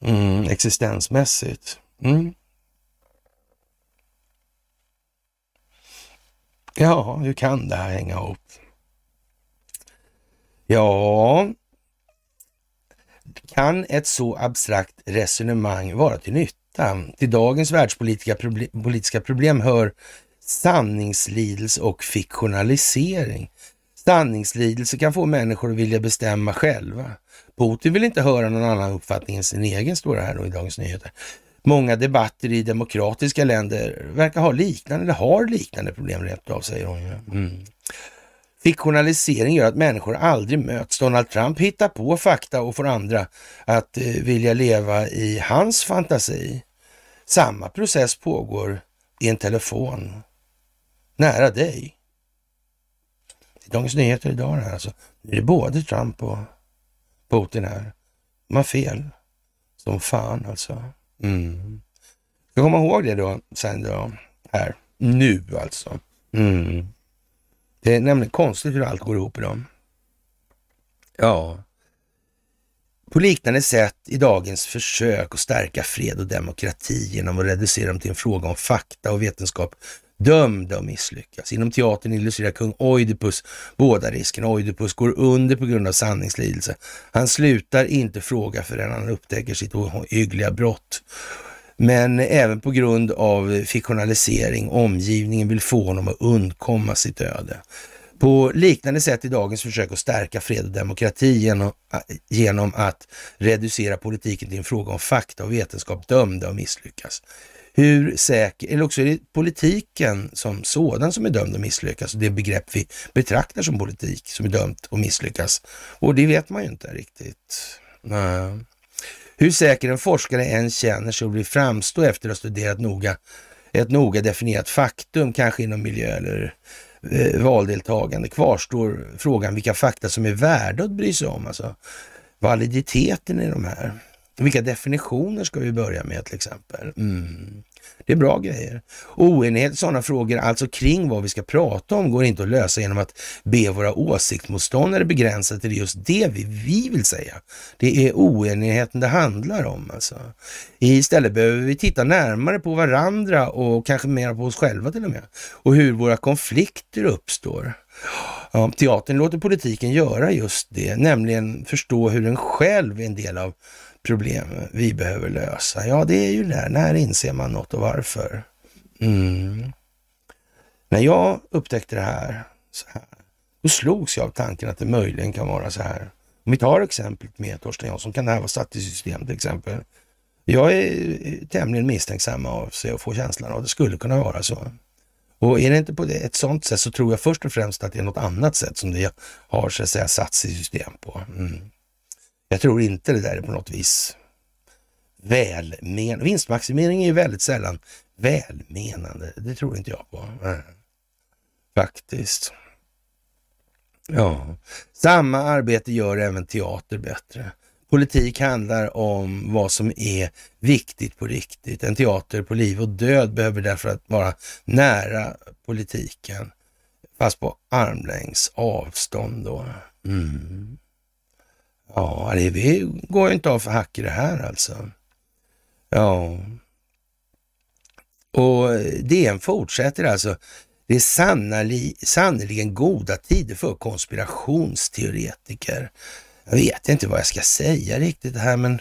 Mm, existensmässigt. Mm. Ja, hur kan det här hänga ihop? Ja, kan ett så abstrakt resonemang vara till nytta? Till dagens världspolitiska proble politiska problem hör sanningslidelse och fiktionalisering. Sanningslidelse kan få människor att vilja bestämma själva. Putin vill inte höra någon annan uppfattning än sin egen, står det här då i Dagens Nyheter. Många debatter i demokratiska länder verkar ha liknande, eller har liknande problem rent av, säger hon. Mm. Fiktionalisering gör att människor aldrig möts. Donald Trump hittar på fakta och får andra att eh, vilja leva i hans fantasi. Samma process pågår i en telefon nära dig. I Dagens Nyheter idag det här alltså. Nu är det både Trump och Putin här. De har fel. Som fan alltså. Mm. Ska komma ihåg det då sen då. Här. Nu alltså. Mm. Det är nämligen konstigt hur allt går ihop idag. Ja. På liknande sätt i dagens försök att stärka fred och demokrati genom att reducera dem till en fråga om fakta och vetenskap dömda att misslyckas. Inom teatern illustrerar kung Oidipus båda riskerna. Oidipus går under på grund av sanningslidelse. Han slutar inte fråga förrän han upptäcker sitt ohyggliga brott. Men även på grund av fiktionalisering, omgivningen vill få honom att undkomma sitt öde. På liknande sätt i dagens försök att stärka fred och demokrati genom, genom att reducera politiken till en fråga om fakta och vetenskap dömda att misslyckas hur säker, eller också är det politiken som sådan som är dömd att misslyckas. Det begrepp vi betraktar som politik som är dömt att misslyckas. Och det vet man ju inte riktigt. Nej. Hur säker en forskare än känner sig och blir framstå efter att ha studerat noga, ett noga definierat faktum, kanske inom miljö eller eh, valdeltagande, kvarstår frågan vilka fakta som är värda att bry sig om. Alltså validiteten i de här. Vilka definitioner ska vi börja med till exempel? Mm. Det är bra grejer. Oenighet i sådana frågor, alltså kring vad vi ska prata om, går inte att lösa genom att be våra åsiktsmotståndare begränsa till just det vi, vi vill säga. Det är oenigheten det handlar om. Alltså. Istället behöver vi titta närmare på varandra och kanske mer på oss själva till och med. Och hur våra konflikter uppstår. Ja, teatern låter politiken göra just det, nämligen förstå hur den själv är en del av problem vi behöver lösa? Ja, det är ju där. När inser man något och varför? Mm. När jag upptäckte det här, så här, då slogs jag av tanken att det möjligen kan vara så här. Om vi tar exemplet med Torsten Jansson, kan det här vara satt i system till exempel? Jag är tämligen misstänksam av sig och får känslan av att det skulle kunna vara så. Och är det inte på ett sånt sätt så tror jag först och främst att det är något annat sätt som det har så att säga satts i system på. Mm. Jag tror inte det där är på något vis välmenande. Vinstmaximering är ju väldigt sällan välmenande. Det tror inte jag på. Faktiskt. Ja, samma arbete gör även teater bättre. Politik handlar om vad som är viktigt på riktigt. En teater på liv och död behöver därför att vara nära politiken, fast på armlängds avstånd då. Mm. Ja, det vi går ju inte av för hack i det här alltså. Ja. Och eh, DN fortsätter alltså. Det är sannerligen goda tider för konspirationsteoretiker. Jag vet inte vad jag ska säga riktigt här, men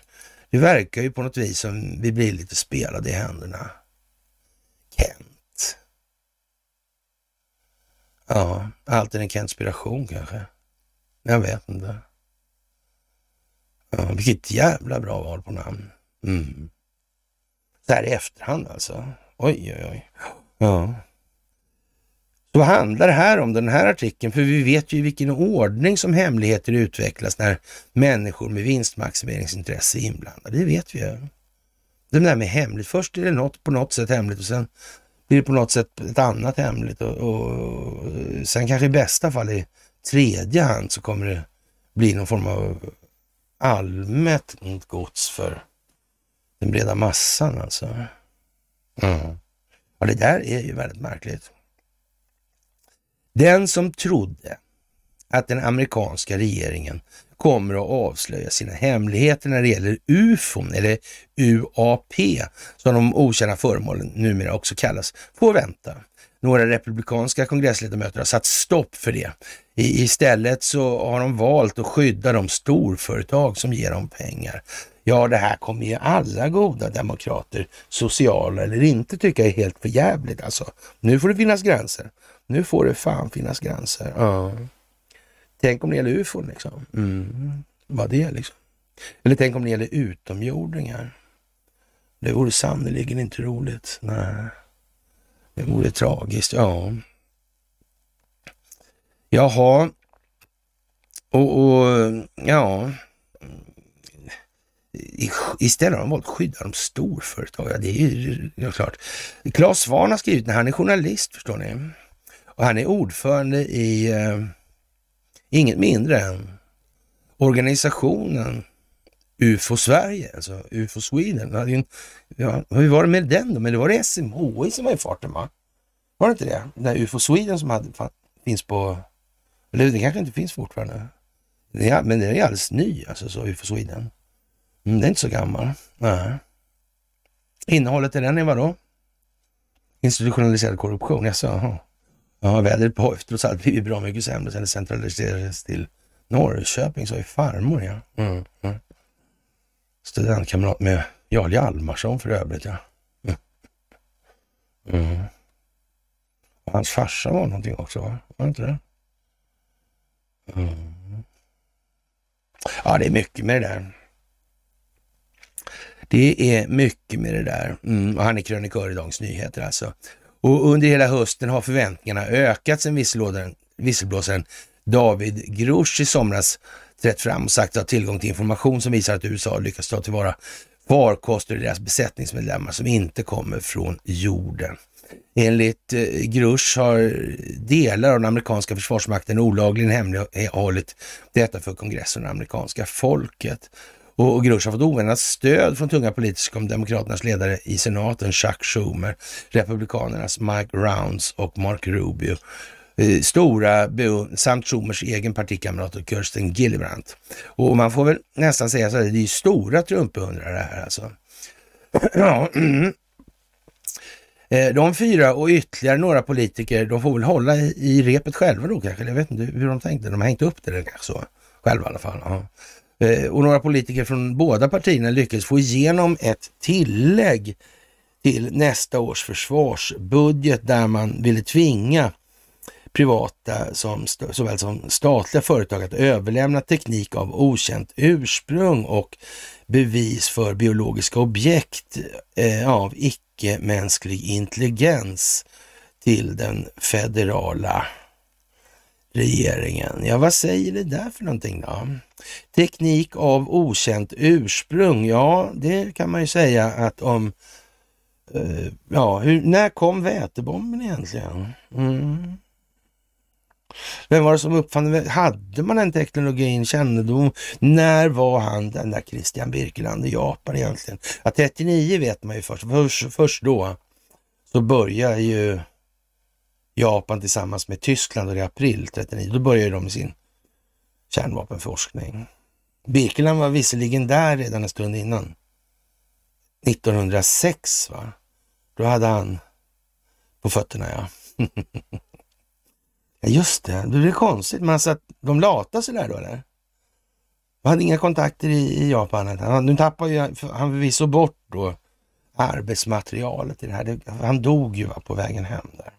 det verkar ju på något vis som vi blir lite spelade i händerna. Kent. Ja, alltid en Kentspiration kanske. Jag vet inte. Ja, vilket jävla bra val på namn. Mm. Så här i efterhand alltså. Oj, oj, oj. Ja. Så vad handlar det här om, den här artikeln? För vi vet ju i vilken ordning som hemligheter utvecklas när människor med vinstmaximeringsintresse är inblandade. Det vet vi ju. Det där med hemligt. Först är det något på något sätt hemligt och sen blir det på något sätt ett annat hemligt och, och sen kanske i bästa fall i tredje hand så kommer det bli någon form av allmänt gods för den breda massan alltså. Mm. Ja, det där är ju väldigt märkligt. Den som trodde att den amerikanska regeringen kommer att avslöja sina hemligheter när det gäller UFON eller UAP, som de okända föremålen numera också kallas, får vänta. Några republikanska kongressledamöter har satt stopp för det. I, istället så har de valt att skydda de storföretag som ger dem pengar. Ja, det här kommer ju alla goda demokrater, sociala eller inte, tycka är helt förjävligt alltså. Nu får det finnas gränser. Nu får det fan finnas gränser. Ja. Tänk om det gäller ufon liksom. Mm. Vad det liksom. Eller tänk om det gäller utomjordingar. Det vore sannerligen inte roligt. Nej. Det vore tragiskt, ja. Jaha. Och, och ja. Istället har de valt att skydda de storföretag. Ja, det är ju ja, klart. Claes Svahn har skrivit, den. han är journalist förstår ni. Och han är ordförande i eh, inget mindre än organisationen UFO Sverige, alltså UFO Sweden. ja, hur var det med den då? Men det var det SMHI som var i farten va? Var det inte det? Den där UFO Sweden som hade, finns på, eller det kanske inte finns fortfarande. Ja, men den är alldeles ny, alltså så UFO Sweden. Mm, den är inte så gammal. Nej. Innehållet i den är vadå? Institutionaliserad korruption, jaså? Jaha. Ja, vädret på trots allt blivit bra mycket sämre sen det centraliserades till Norrköping, sa ju farmor ja. Mm, mm. Studentkamrat med Jarl Hjalmarsson för övrigt ja. Mm. mm. Hans farsa var någonting också, va? Var det inte det? Mm. Ja, det är mycket med det där. Det är mycket med det där. Mm, och han är krönikör i Dagens Nyheter alltså. Och under hela hösten har förväntningarna ökat sen visselblåsaren David Grush i somras trätt fram och sagt att ha tillgång till information som visar att USA lyckats ta tillvara farkoster i deras besättningsmedlemmar som inte kommer från jorden. Enligt eh, Grush har delar av den amerikanska försvarsmakten olagligen hemlighållit detta för kongressen och det amerikanska folket. Och Grush har fått oväntat stöd från tunga politiker som Demokraternas ledare i senaten Chuck Schumer, Republikanernas Mike Rounds och Mark Rubio eh, stora samt Schumers egen partikamrat och Kirsten Gillibrand. Och man får väl nästan säga så här, det är ju stora Trump-beundrare här alltså. ja, mm. Eh, de fyra och ytterligare några politiker, de får väl hålla i, repet själva då kanske. Jag vet inte hur de tänkte. De har hängt upp det kanske så. Själva i alla fall. Ja. Eh, och några politiker från båda partierna lyckades få igenom ett tillägg till nästa års försvarsbudget där man ville tvinga privata som, såväl som statliga företag att överlämna teknik av okänt ursprung och bevis för biologiska objekt eh, av icke-mänsklig intelligens till den federala regeringen. Ja, vad säger det där för någonting då? Teknik av okänt ursprung, ja, det kan man ju säga att om eh, Ja, hur, när kom vätebomben egentligen? Mm. Vem var det som uppfann den? Hade man den teknologin, kännedom? När var han, den där Christian Birkeland i Japan egentligen? Ja, 39 vet man ju först. Först, först då så börjar ju Japan tillsammans med Tyskland och i april 39. Då börjar de med sin kärnvapenforskning. Birkeland var visserligen där redan en stund innan. 1906 va? Då hade han på fötterna ja. Ja, just det. Det är konstigt. Men alltså de lata sig där då eller? Man hade inga kontakter i, i Japan. Han, nu tappar ju han förvisso bort då arbetsmaterialet i det här. han dog ju på vägen hem där.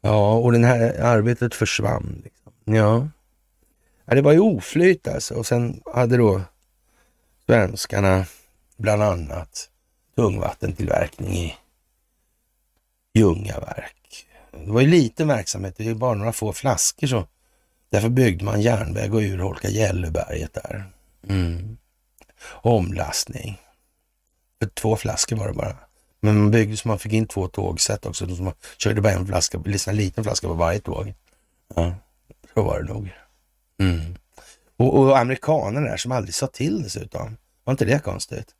Ja, och det här arbetet försvann. Liksom. Ja. ja, det var ju oflyt alltså. Och sen hade då svenskarna bland annat tungvattentillverkning i Ljungaverk. Det var ju liten verksamhet, det är bara några få flaskor så. Därför byggde man järnväg och urholkade Gälleberget där. Mm. Omlastning. För två flaskor var det bara. Men man byggde så man fick in två tågsätt också. Så man körde bara en flaska, en liten flaska på varje tåg. Ja, så var det nog. Mm. Och, och amerikanerna där som aldrig sa till dessutom. Var inte det konstigt?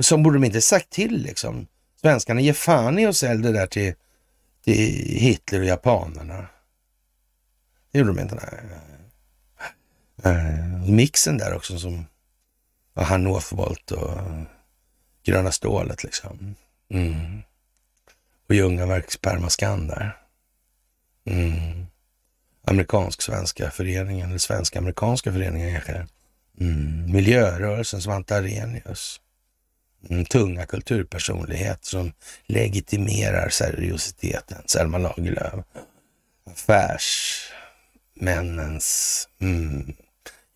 Så borde de inte sagt till liksom. Svenskarna ger fan i att sälja det där till till Hitler och japanerna. Det gjorde de inte. Nej. Mixen där också som var han och Gröna stålet liksom. Mm. Och Ljungaverks permaskan där. Mm. Amerikansk-svenska föreningen, eller svensk-amerikanska föreningen kanske. Mm. Miljörörelsen, Svante Arrhenius. Mm, tunga kulturpersonlighet som legitimerar seriositeten. Selma Lagerlöf. Affärsmännens mm,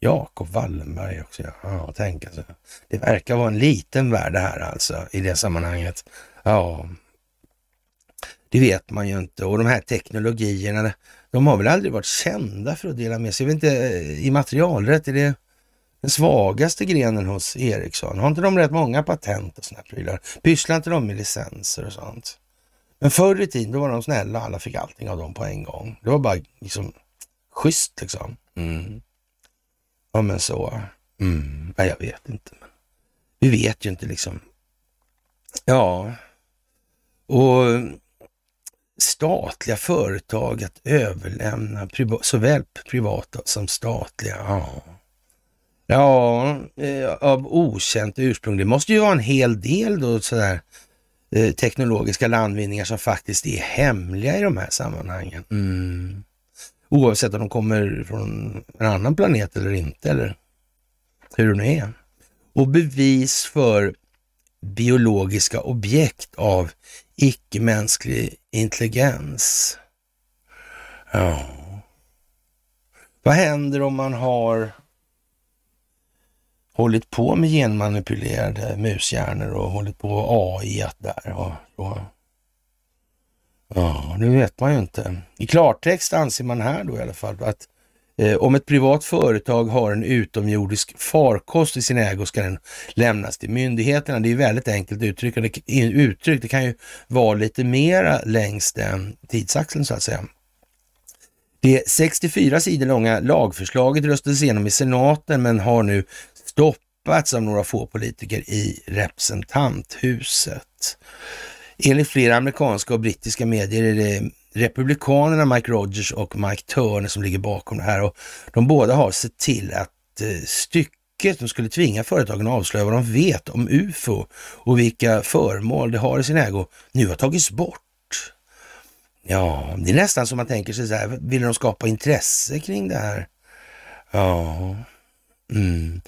Jakob Wallenberg också. Ja, ja tänk alltså. Det verkar vara en liten värld det här alltså i det sammanhanget. Ja, det vet man ju inte. Och de här teknologierna, de har väl aldrig varit kända för att dela med sig. Jag vet inte, eh, i materialrätt är det den svagaste grenen hos Ericsson. Har inte de rätt många patent och sådana prylar? Pysslar inte de med licenser och sånt? Men förr i tiden då var de snälla, och alla fick allting av dem på en gång. Det var bara liksom schysst liksom. Mm. Ja men så. Mm. Ja, jag vet inte. Men vi vet ju inte liksom. Ja, och statliga företag att överlämna priva såväl privata som statliga. Ja. Ja, eh, av okänt ursprung. Det måste ju vara en hel del då sådär eh, teknologiska landvinningar som faktiskt är hemliga i de här sammanhangen. Mm. Oavsett om de kommer från en annan planet eller inte, eller hur det nu är. Och bevis för biologiska objekt av icke-mänsklig intelligens. Ja. Vad händer om man har hållit på med genmanipulerade mushjärnor och hållit på AI där och, och Ja, nu vet man ju inte. I klartext anser man här då i alla fall att eh, om ett privat företag har en utomjordisk farkost i sin ägo ska den lämnas till myndigheterna. Det är väldigt enkelt uttryckt. Det, uttryck. det kan ju vara lite mera längs den tidsaxeln så att säga. Det 64 sidor långa lagförslaget röstades igenom i senaten men har nu stoppats av några få politiker i representanthuset. Enligt flera amerikanska och brittiska medier är det Republikanerna Mike Rogers och Mike Turner som ligger bakom det här och de båda har sett till att eh, stycket som skulle tvinga företagen att avslöja vad de vet om UFO och vilka föremål de har i sin ägo nu har tagits bort. Ja, det är nästan som man tänker sig så här, vill de skapa intresse kring det här? Ja, mm.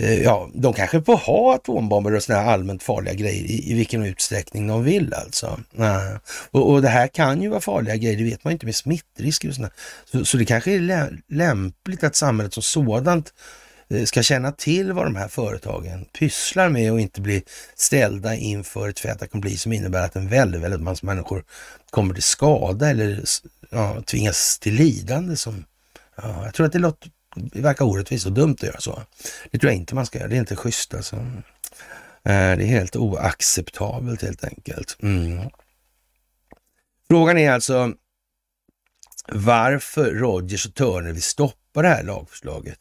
Eh, ja, de kanske får ha atombomber och sådana här allmänt farliga grejer i, i vilken utsträckning de vill alltså. Nej. Och, och, det här kan ju vara farliga grejer, det vet man inte med smittrisker och sådana. Så, så det kanske är lä lämpligt att samhället som sådant eh, ska känna till vad de här företagen pysslar med och inte bli ställda inför ett fait accompli som innebär att en väldigt, väldigt massa människor kommer till skada eller ja, tvingas till lidande. Som, ja, jag tror att det låter det verkar orättvist och dumt att göra så. Det tror jag inte man ska göra. Det är inte schysst alltså. Eh, det är helt oacceptabelt helt enkelt. Mm. Frågan är alltså varför Rogers och Turner vill stoppa det här lagförslaget.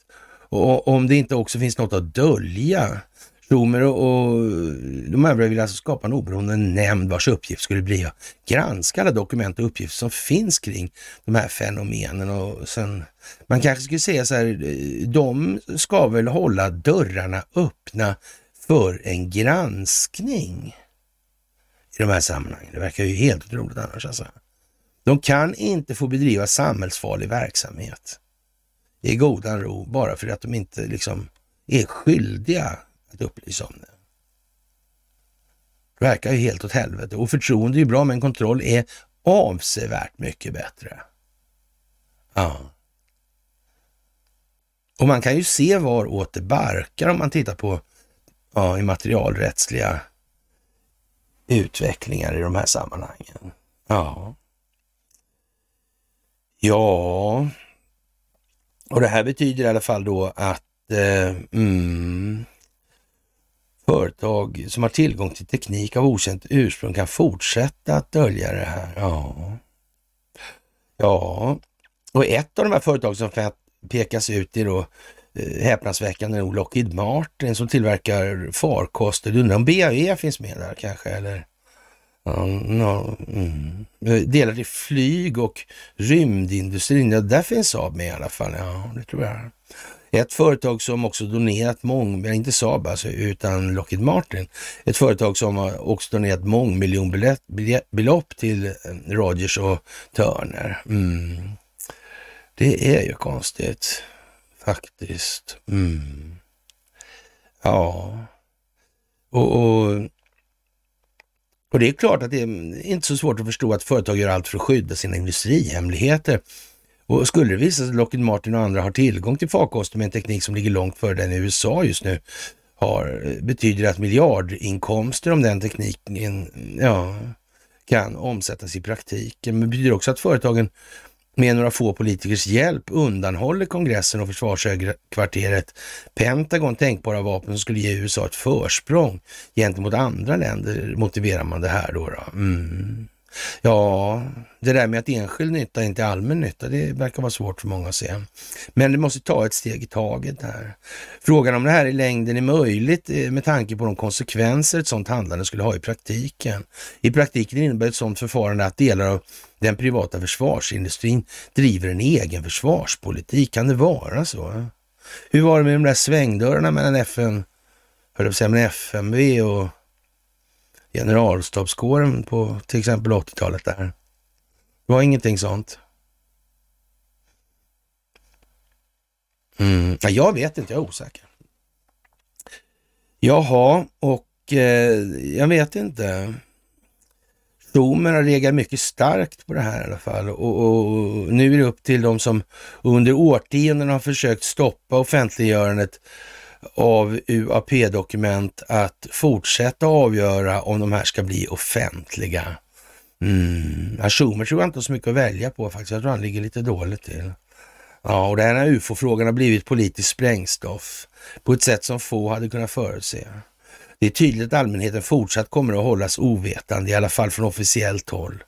Och om det inte också finns något att dölja Romer och, och de övriga vill alltså skapa en oberoende nämnd vars uppgift skulle bli att granska alla dokument och uppgifter som finns kring de här fenomenen. Och sen, man kanske skulle säga så här, eh, de ska väl hålla dörrarna öppna för en granskning i de här sammanhangen. Det verkar ju helt otroligt annars alltså. De kan inte få bedriva samhällsfarlig verksamhet i godan ro bara för att de inte liksom är skyldiga att upplysa om det. Det verkar ju helt åt helvete och förtroende är ju bra men kontroll är avsevärt mycket bättre. Ja. Och man kan ju se var åt det barkar om man tittar på ja, immaterialrättsliga utvecklingar i de här sammanhangen. Ja. Ja, och det här betyder i alla fall då att eh, mm, företag som har tillgång till teknik av okänt ursprung kan fortsätta att dölja det här. Ja, ja. och ett av de här företagen som pekas ut är då eh, häpnadsväckande nog Lockheed Martin som tillverkar farkoster. Du undrar om BAE finns med där kanske? Eller? No, mm. Delar till flyg och rymdindustrin, ja, där finns Saab med i alla fall. Ja, det tror jag. Ett företag som också donerat mång, inte Saab alltså, utan Lockheed Martin. Ett företag som har också donerat mångmiljonbelopp till eh, Rogers och Turner. Mm. Det är ju konstigt faktiskt. Mm. Ja, och, och, och, det är klart att det är inte så svårt att förstå att företag gör allt för att skydda sina industrihemligheter. Och skulle det visa sig att Lockheed Martin och andra har tillgång till farkoster med en teknik som ligger långt före den i USA just nu, har, betyder det att miljardinkomster om den tekniken ja, kan omsättas i praktiken. Men det betyder också att företagen med några få politikers hjälp undanhåller kongressen och försvarshögkvarteret Pentagon tänkbara vapen som skulle ge USA ett försprång gentemot andra länder, motiverar man det här då. då. Mm. Ja, det där med att enskild nytta inte är allmän nytta, det verkar vara svårt för många att se. Men det måste ta ett steg i taget här. Frågan om det här i längden är möjligt eh, med tanke på de konsekvenser ett sådant handlande skulle ha i praktiken. I praktiken innebär ett sådant förfarande att delar av den privata försvarsindustrin driver en egen försvarspolitik. Kan det vara så? Hur var det med de där svängdörrarna mellan FN, höll jag säga, FMV och generalstabskåren på till exempel 80-talet där. Det var ingenting sånt. Mm. Ja, jag vet inte, jag är osäker. Jaha, och eh, jag vet inte. Schumer har legat mycket starkt på det här i alla fall och, och, nu är det upp till de som under årtionden har försökt stoppa offentliggörandet av UAP-dokument att fortsätta avgöra om de här ska bli offentliga. Mm. Ja, Schumer tror jag inte har så mycket att välja på faktiskt. Jag tror han ligger lite dåligt till. Ja, och den här ufo-frågan har blivit politiskt sprängstoff på ett sätt som få hade kunnat förutse. Det är tydligt att allmänheten fortsatt kommer att hållas ovetande, i alla fall från officiellt håll.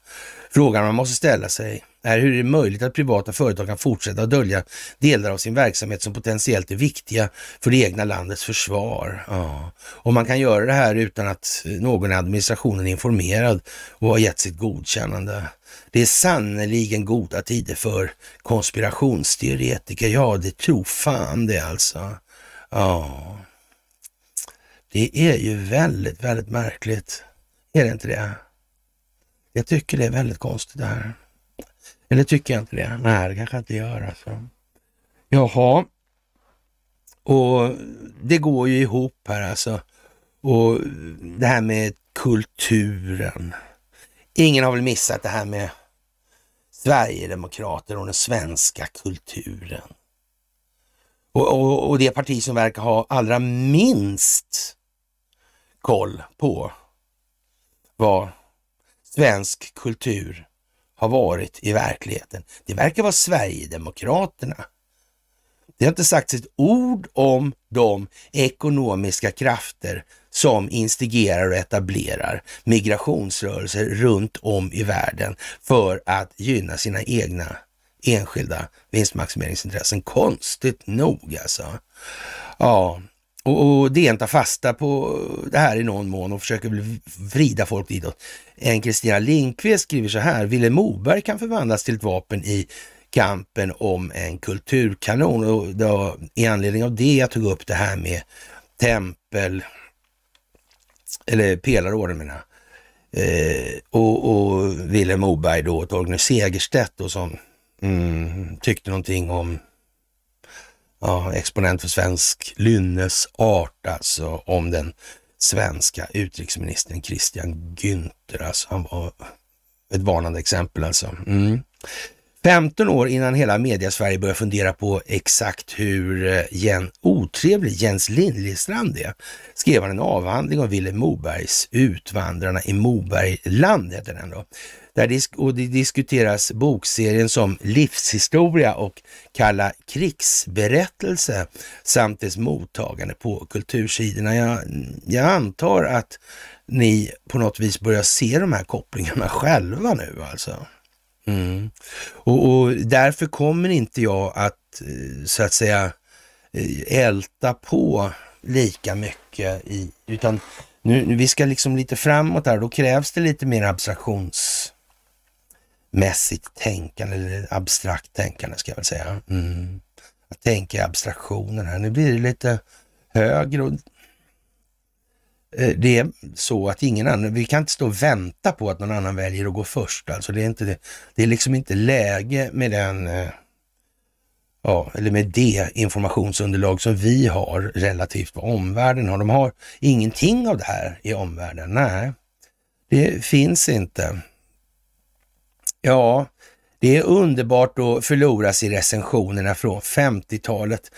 Frågan man måste ställa sig är hur det är möjligt att privata företag kan fortsätta att dölja delar av sin verksamhet som potentiellt är viktiga för det egna landets försvar. Ja. Och man kan göra det här utan att någon i administrationen är informerad och har gett sitt godkännande. Det är sannoliken goda tider för konspirationsteoretiker. Ja, det tror fan det alltså. Ja. Det är ju väldigt, väldigt märkligt. Är det inte det? Jag tycker det är väldigt konstigt det här. Eller tycker jag inte det? Nej, det kanske jag inte gör alltså. Jaha. Och det går ju ihop här alltså. Och det här med kulturen. Ingen har väl missat det här med Sverigedemokrater och den svenska kulturen. Och, och, och det parti som verkar ha allra minst koll på vad svensk kultur har varit i verkligheten. Det verkar vara Sverigedemokraterna. Det har inte sagts ett ord om de ekonomiska krafter som instigerar och etablerar migrationsrörelser runt om i världen för att gynna sina egna enskilda vinstmaximeringsintressen. Konstigt nog alltså. Ja, och, och DN tar fasta på det här i någon mån och försöker vrida folk ditåt. En Kristina Lindqvist skriver så här, Ville Moberg kan förvandlas till ett vapen i kampen om en kulturkanon. Och det var i anledning av det jag tog upp det här med tempel, eller pelarorden menar eh, och, och Vilhelm Moberg då, Torgny Segerstedt då, som mm, tyckte någonting om ja, exponent för svensk lynnesart, alltså om den svenska utrikesministern Christian Günther. Alltså, han var ett varnande exempel alltså. Mm. 15 år innan hela media-Sverige började fundera på exakt hur eh, Jen, otrevlig Jens Lindlistrand är, skrev han en avhandling om Vilhelm Mobergs Utvandrarna i Mobergland, heter den då. Där disk och det diskuteras bokserien som livshistoria och kalla krigsberättelse samt dess mottagande på kultursidorna. Jag, jag antar att ni på något vis börjar se de här kopplingarna själva nu alltså. Mm. Och, och, därför kommer inte jag att eh, så att säga eh, älta på lika mycket i, utan nu, vi ska liksom lite framåt här, då krävs det lite mer abstraktions mässigt tänkande eller abstrakt tänkande ska jag väl säga. Mm. Att tänka i abstraktioner här. Nu blir det lite högre och eh, det är så att ingen annan, vi kan inte stå och vänta på att någon annan väljer att gå först. Alltså det är inte det. Det är liksom inte läge med den, eh, ja, eller med det informationsunderlag som vi har relativt vad omvärlden har. De har ingenting av det här i omvärlden. Nej, det finns inte. Ja, det är underbart att förloras i recensionerna från 50-talet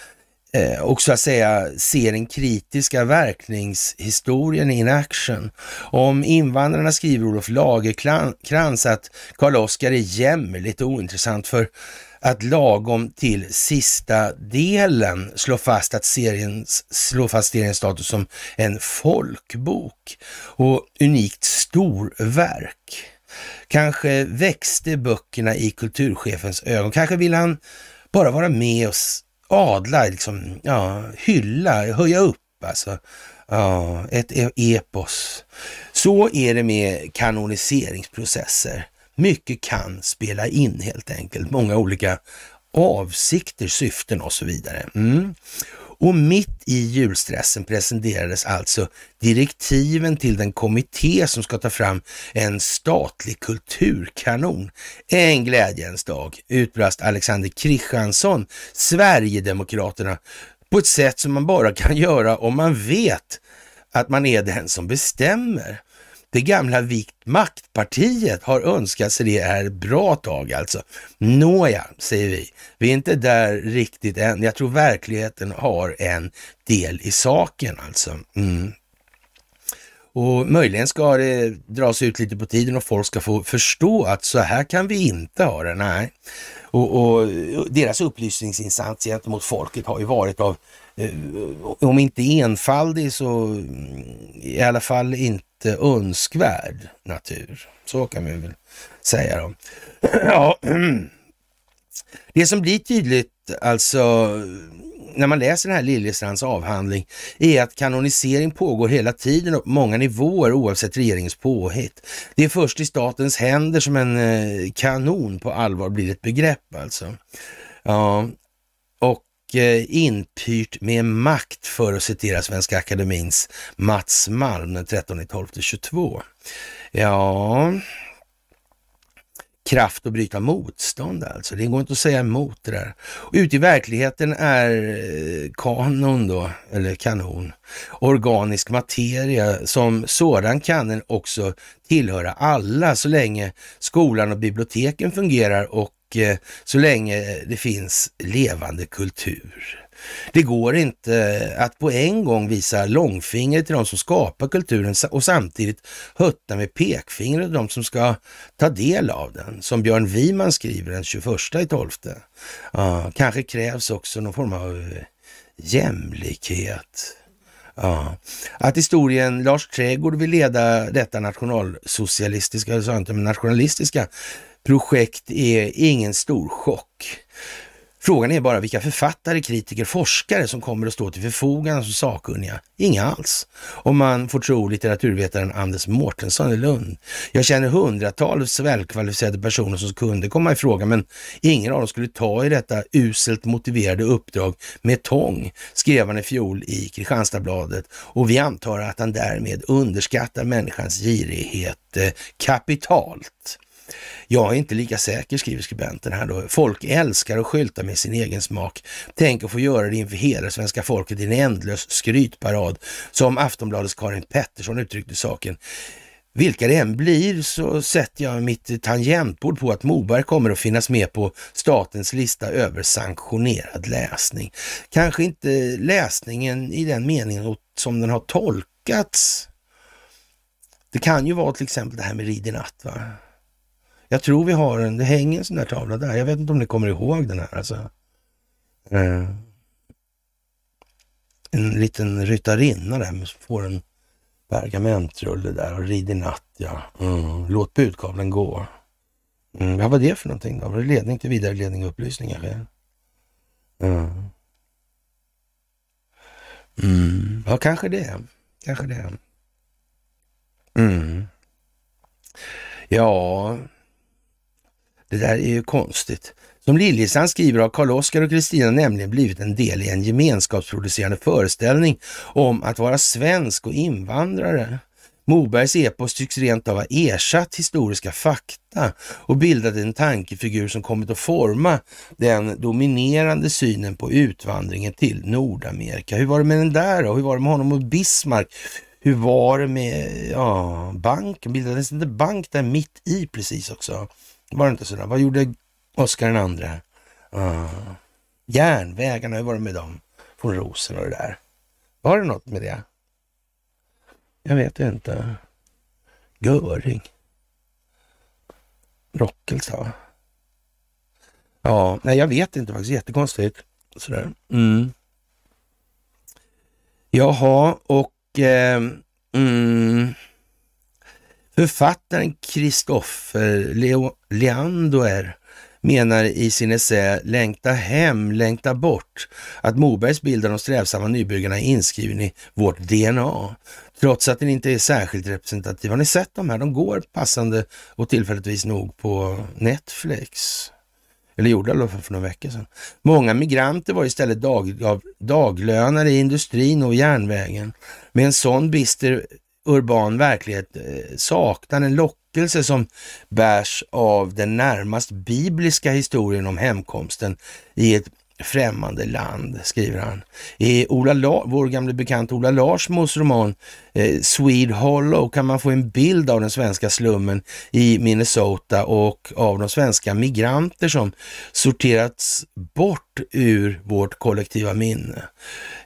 eh, och så att säga se den kritiska verkningshistorien in action. Om invandrarna skriver Olof Lagerkrans att Karl Oskar är jämmerligt ointressant för att lagom till sista delen slå fast att serien slå fast seriens status som en folkbok och unikt storverk. Kanske växte böckerna i kulturchefens ögon. Kanske ville han bara vara med och adla, liksom, ja, hylla, höja upp alltså. Ja, ett e-, epos. Så är det med kanoniseringsprocesser. Mycket kan spela in helt enkelt. Många olika avsikter, syften och så vidare. Mm. Och mitt i julstressen presenterades alltså direktiven till den kommitté som ska ta fram en statlig kulturkanon. En glädjens dag, utbrast Alexander Kristiansson, Sverigedemokraterna, på ett sätt som man bara kan göra om man vet att man är den som bestämmer. Det gamla Vikt maktpartiet har önskat sig det här bra tag alltså. Nåja, säger vi. Vi är inte där riktigt än. Jag tror verkligheten har en del i saken alltså. Mm. Och möjligen ska det dras ut lite på tiden och folk ska få förstå att så här kan vi inte ha det. Nej. Och, och deras upplysningsinsats gentemot folket har ju varit av, eh, om inte enfaldig så mm, i alla fall inte önskvärd natur. Så kan vi väl säga då. Ja, det som blir tydligt alltså när man läser den här Liljestrands avhandling är att kanonisering pågår hela tiden och på många nivåer oavsett regeringens påhitt. Det är först i statens händer som en eh, kanon på allvar blir ett begrepp alltså. Ja, Eh, inpyrt med makt för att citera Svenska Akademins Mats Malm den 13 12 22. Ja, kraft att bryta motstånd alltså. Det går inte att säga emot det där. Och ute i verkligheten är eh, kanon då, eller kanon, organisk materia. Som sådan kan den också tillhöra alla så länge skolan och biblioteken fungerar och Eh, så länge det finns levande kultur. Det går inte att på en gång visa långfingret till de som skapar kulturen och samtidigt hutta med pekfingret till de som ska ta del av den. Som Björn Wiman skriver den 21 i 12. Ja, kanske krävs också någon form av eh, jämlikhet. Ja. Att historien Lars Trädgård vill leda detta nationalsocialistiska, eller inte, nationalistiska projekt är ingen stor chock. Frågan är bara vilka författare, kritiker, forskare som kommer att stå till förfogande som sakkunniga. Inga alls. Om man får tro litteraturvetaren Anders Mårtensson i Lund. Jag känner hundratals välkvalificerade personer som kunde komma i fråga, men ingen av dem skulle ta i detta uselt motiverade uppdrag med tång, skrev han i fjol i Kristianstadsbladet och vi antar att han därmed underskattar människans girighet eh, kapitalt. Jag är inte lika säker, skriver skribenten här då. Folk älskar att skylta med sin egen smak. Tänk att få göra det inför hela svenska folket i en ändlös skrytparad, som Aftonbladets Karin Pettersson uttryckte saken. Vilka det än blir så sätter jag mitt tangentbord på att Moberg kommer att finnas med på statens lista över sanktionerad läsning. Kanske inte läsningen i den meningen som den har tolkats. Det kan ju vara till exempel det här med Rid i natt. Va? Jag tror vi har en, det hänger en sån där tavla där. Jag vet inte om ni kommer ihåg den här alltså. Eh, en liten ryttarinna där som får en pergamentrulle där och rider natt ja. Mm. Låt budkavlen gå. Mm. Vad var det för någonting då? Var det ledning till vidare ledning och upplysning kanske? Mm. Mm. Ja, kanske det. Kanske det. Mm. Ja, det där är ju konstigt. Som Liljestrand skriver har Karl-Oskar och Kristina nämligen blivit en del i en gemenskapsproducerande föreställning om att vara svensk och invandrare. Mobergs epos tycks rent av ha ersatt historiska fakta och bildat en tankefigur som kommit att forma den dominerande synen på utvandringen till Nordamerika. Hur var det med den där då? Hur var det med honom och Bismarck? Hur var det med ja, banken? Bildades inte bank där mitt i precis också? Var det inte så? Vad gjorde Oscar den andra? Uh, järnvägarna, hur var det med dem? Från Rosen och det där. Var det något med det? Jag vet inte. Göring. Rockelsa. Ja, nej jag vet inte faktiskt. Jättekonstigt. Sådär. Mm. Jaha, och eh, mm, Författaren Kristoffer Leandoer menar i sin essä Längta hem, längta bort att Mobergs bild av de strävsamma nybyggarna är inskriven i vårt DNA. Trots att den inte är särskilt representativ. Har ni sett de här? De går passande och tillfälligtvis nog på Netflix. Eller gjorde i alla fall för några veckor sedan. Många migranter var istället dag, daglönare i industrin och järnvägen. Med en sån bister urban verklighet eh, saknar en lockelse som bärs av den närmast bibliska historien om hemkomsten i ett främmande land, skriver han. I Ola La vår gamle bekant Ola Larsmos roman eh, Swede Hollow kan man få en bild av den svenska slummen i Minnesota och av de svenska migranter som sorterats bort ur vårt kollektiva minne.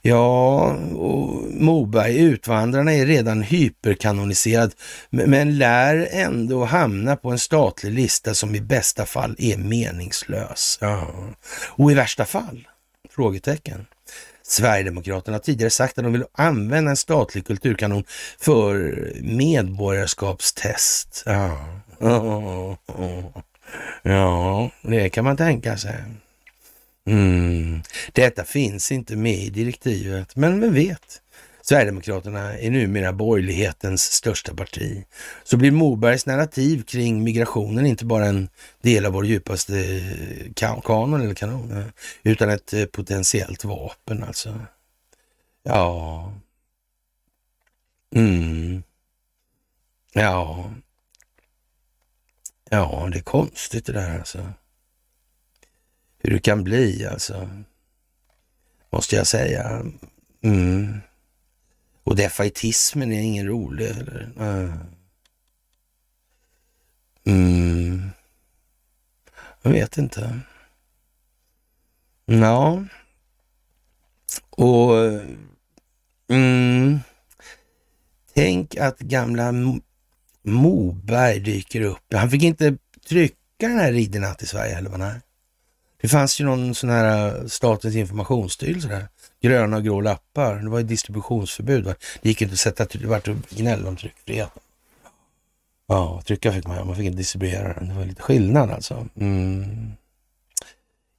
Ja, och Moberg, Utvandrarna är redan hyperkanoniserad, men lär ändå hamna på en statlig lista som i bästa fall är meningslös. Ja. Och i värsta fall? Frågetecken. Sverigedemokraterna har tidigare sagt att de vill använda en statlig kulturkanon för medborgarskapstest. Ja, ja det kan man tänka sig. Mm. Detta finns inte med i direktivet, men vem vet? Sverigedemokraterna är numera borgerlighetens största parti. Så blir Mobergs narrativ kring migrationen inte bara en del av vår djupaste kanon eller kanon, eh, utan ett eh, potentiellt vapen alltså. Ja. Mm. Ja. Ja, det är konstigt det där alltså hur det kan bli alltså. Måste jag säga. Mm. Och defaitismen är ingen rolig. Eller? Ah. Mm. Jag vet inte. Ja. Och mm. tänk att gamla Moberg dyker upp. Han fick inte trycka den här Riddernatt i Sverige eller vad nej. Det fanns ju någon sån här eh, Statens informationsstyrelse där. Gröna och grå lappar. Det var ju distributionsförbud. Va? Det gick inte att sätta, det vart gnäll om tryckfriheten. Ja, trycka fick man, man fick inte distribuera den. Det var lite skillnad alltså. Mm.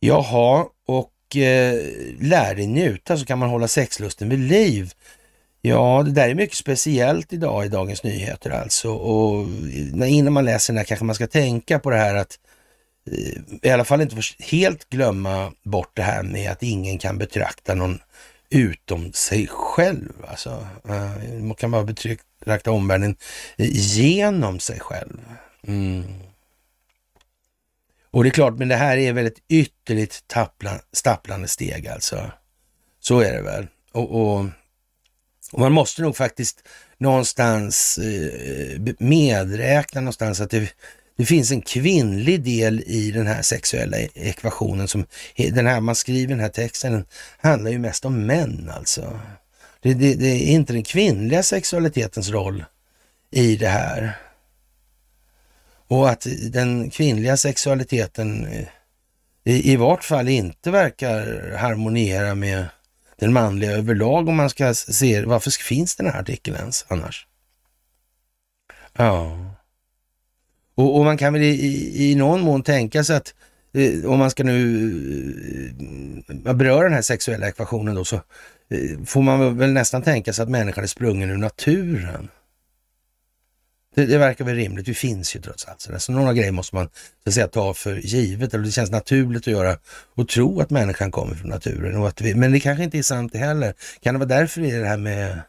Jaha, och eh, lär dig njuta så kan man hålla sexlusten vid liv. Ja, det där är mycket speciellt idag i Dagens Nyheter alltså. Och eh, innan man läser den här kanske man ska tänka på det här att Eh, i alla fall inte helt glömma bort det här med att ingen kan betrakta någon utom sig själv. Alltså, eh, man kan bara betrakta omvärlden genom sig själv. Mm. Och det är klart, men det här är väl ett ytterligt tappla, stapplande steg alltså. Så är det väl. Och, och, och man måste nog faktiskt någonstans eh, medräkna någonstans att det det finns en kvinnlig del i den här sexuella e- ekvationen. som Den här man skriver den här texten den handlar ju mest om män alltså. Det, det, det är inte den kvinnliga sexualitetens roll i det här. Och att den kvinnliga sexualiteten eh, i, i vart fall inte verkar harmoniera med den manliga överlag om man ska se varför finns den här artikeln ens annars? Ja. Och, och man kan väl i, i någon mån tänka sig att eh, om man ska nu eh, beröra den här sexuella ekvationen då så eh, får man väl nästan tänka sig att människan är sprungen ur naturen. Det, det, verkar väl rimligt. Vi finns ju trots allt. Så några grejer måste man så att säga, ta för givet. Eller det känns naturligt att göra och tro att människan kommer från naturen. Och att vi, men det kanske inte är sant det heller. Kan det vara därför det är det här med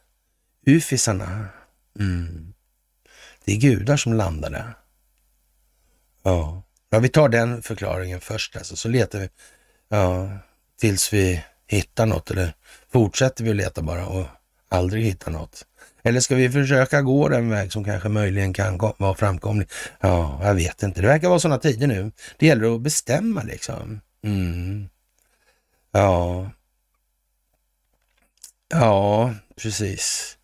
ufisarna? Mm. Det är gudar som landar där. Ja. ja, vi tar den förklaringen först alltså, så letar vi ja, tills vi hittar något eller fortsätter vi att leta bara och aldrig hitta något? Eller ska vi försöka gå den väg som kanske möjligen kan vara framkomlig? Ja, jag vet inte. Det verkar vara sådana tider nu. Det gäller att bestämma liksom. Mm. Ja. Ja, precis.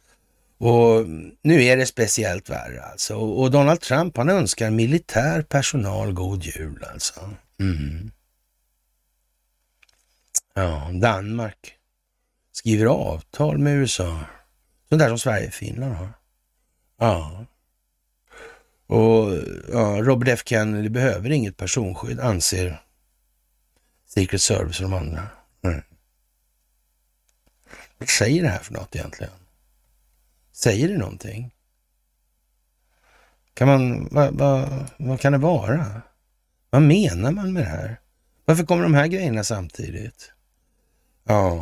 Och nu är det speciellt värre alltså. Och Donald Trump han önskar militär personal god jul alltså. Mm. Ja, Danmark skriver avtal med USA. Sånt där som Sverige och Finland har. Ja. Och ja, Robert F Kennedy behöver inget personskydd anser Secret Service och de andra. Mm. Vad säger det här för något egentligen? Säger det någonting? Kan man, vad, va, vad kan det vara? Vad menar man med det här? Varför kommer de här grejerna samtidigt? Ja,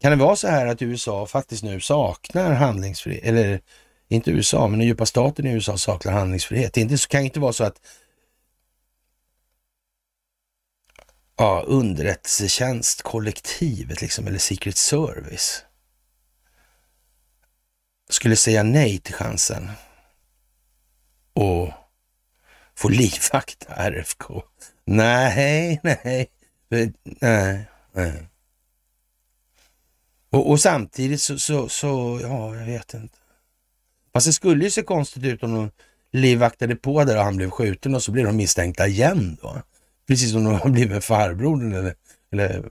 kan det vara så här att USA faktiskt nu saknar handlingsfrihet, eller inte USA, men den djupa staten i USA saknar handlingsfrihet. Det inte, kan inte vara så att ja, underrättelsetjänstkollektivet, liksom, eller Secret Service, skulle säga nej till chansen och få livvakta RFK. Nej, nej, nej, nej. Och, och samtidigt så, så, så, ja, jag vet inte. Fast det skulle ju se konstigt ut om de livvaktade på där och han blev skjuten och så blir de misstänkta igen då. Precis som de har blivit med farbrodern eller, eller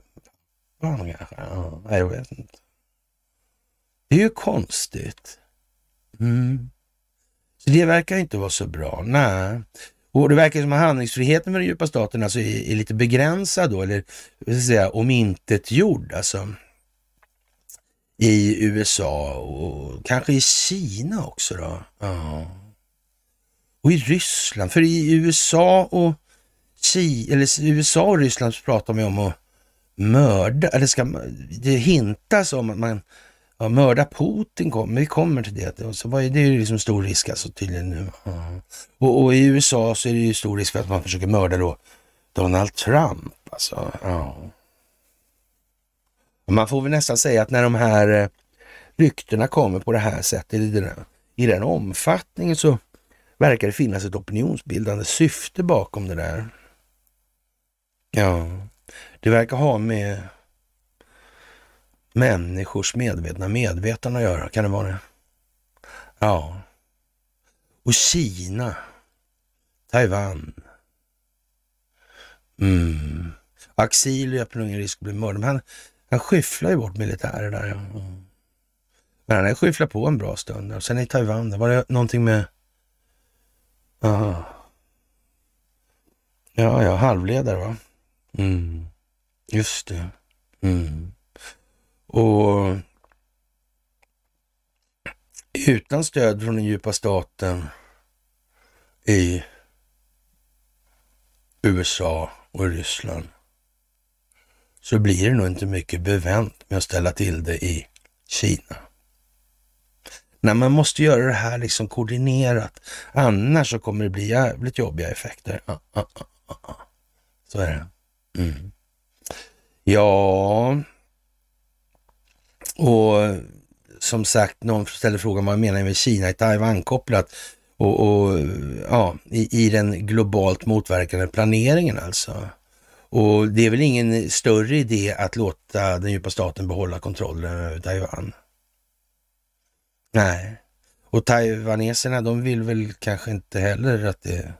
ja, kanske. Ja, nej, jag vet inte. Det är ju konstigt. Mm. Så det verkar inte vara så bra. Nej. Och det verkar som att handlingsfriheten med den djupa staten alltså är, är lite begränsad då, eller vad ska säga, omintetgjord alltså. I USA och kanske i Kina också då. Ja. Och i Ryssland, för i USA och Ki eller USA och Ryssland pratar man om att mörda, eller ska det hintas om att man ja, mörda Putin, kommer, vi kommer till det. Så var det, det är ju liksom stor risk alltså tydligen nu. Och, och, i USA så är det ju stor risk för att man försöker mörda då Donald Trump. Alltså, ja. Man får väl nästan säga att när de här eh, ryktena kommer på det här sättet, i den, i den omfattningen så verkar det finnas ett opinionsbildande syfte bakom det där. Ja, det verkar ha med människors medvetna medvetande att göra. Kan det vara det? Ja. Och Kina, Taiwan. Mm. Axil löper ingen risk att bli mördad, men han, han skyfflar ju bort militärer där. Ja. Mm. Men han har skyfflat på en bra stund. Och sen i Taiwan, där var det någonting med... Aha. Ja, ja, halvledare va? Mm. Just det. Mm. Och utan stöd från den djupa staten i USA och Ryssland så blir det nog inte mycket bevänt med att ställa till det i Kina. Nej, man måste göra det här liksom koordinerat. Annars så kommer det bli jävligt jobbiga effekter. Ah, ah, ah, ah. ah. så är det. Mm. Ja, och som sagt, någon ställer frågan vad menar med Kina i Taiwan kopplat och, och ja, i, i, den globalt motverkande planeringen alltså. Och det är väl ingen större idé att låta den djupa staten behålla kontrollen över Taiwan. Nej, och taiwaneserna de vill väl kanske inte heller att det,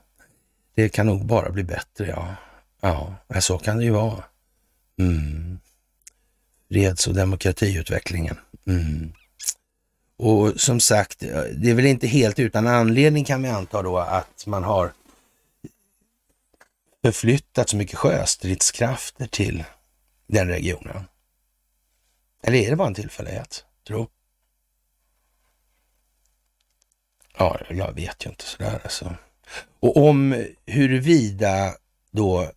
det kan nog bara bli bättre. Ja, ja så kan det ju vara. Mm freds och demokratiutvecklingen. Mm. Och som sagt, eh, det är väl inte helt utan anledning kan vi anta då att man har förflyttat så mycket sjöstridskrafter till den regionen. Eller är det bara en tillfällighet, tro? Ja, jag vet ju inte sådär alltså. Och om huruvida då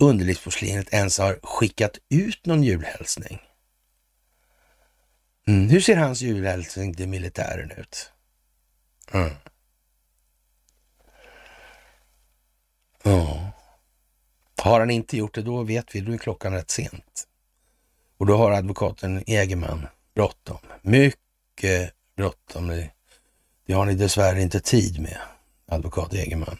underlivsporslinet ens har skickat ut någon julhälsning. Mm. Hur ser hans julhälsning till militären ut? Mm. Ja. Har han inte gjort det, då vet vi, då är klockan rätt sent. Och då har advokaten Egerman bråttom. Mycket bråttom. Det, det har ni dessvärre inte tid med, advokat Egerman.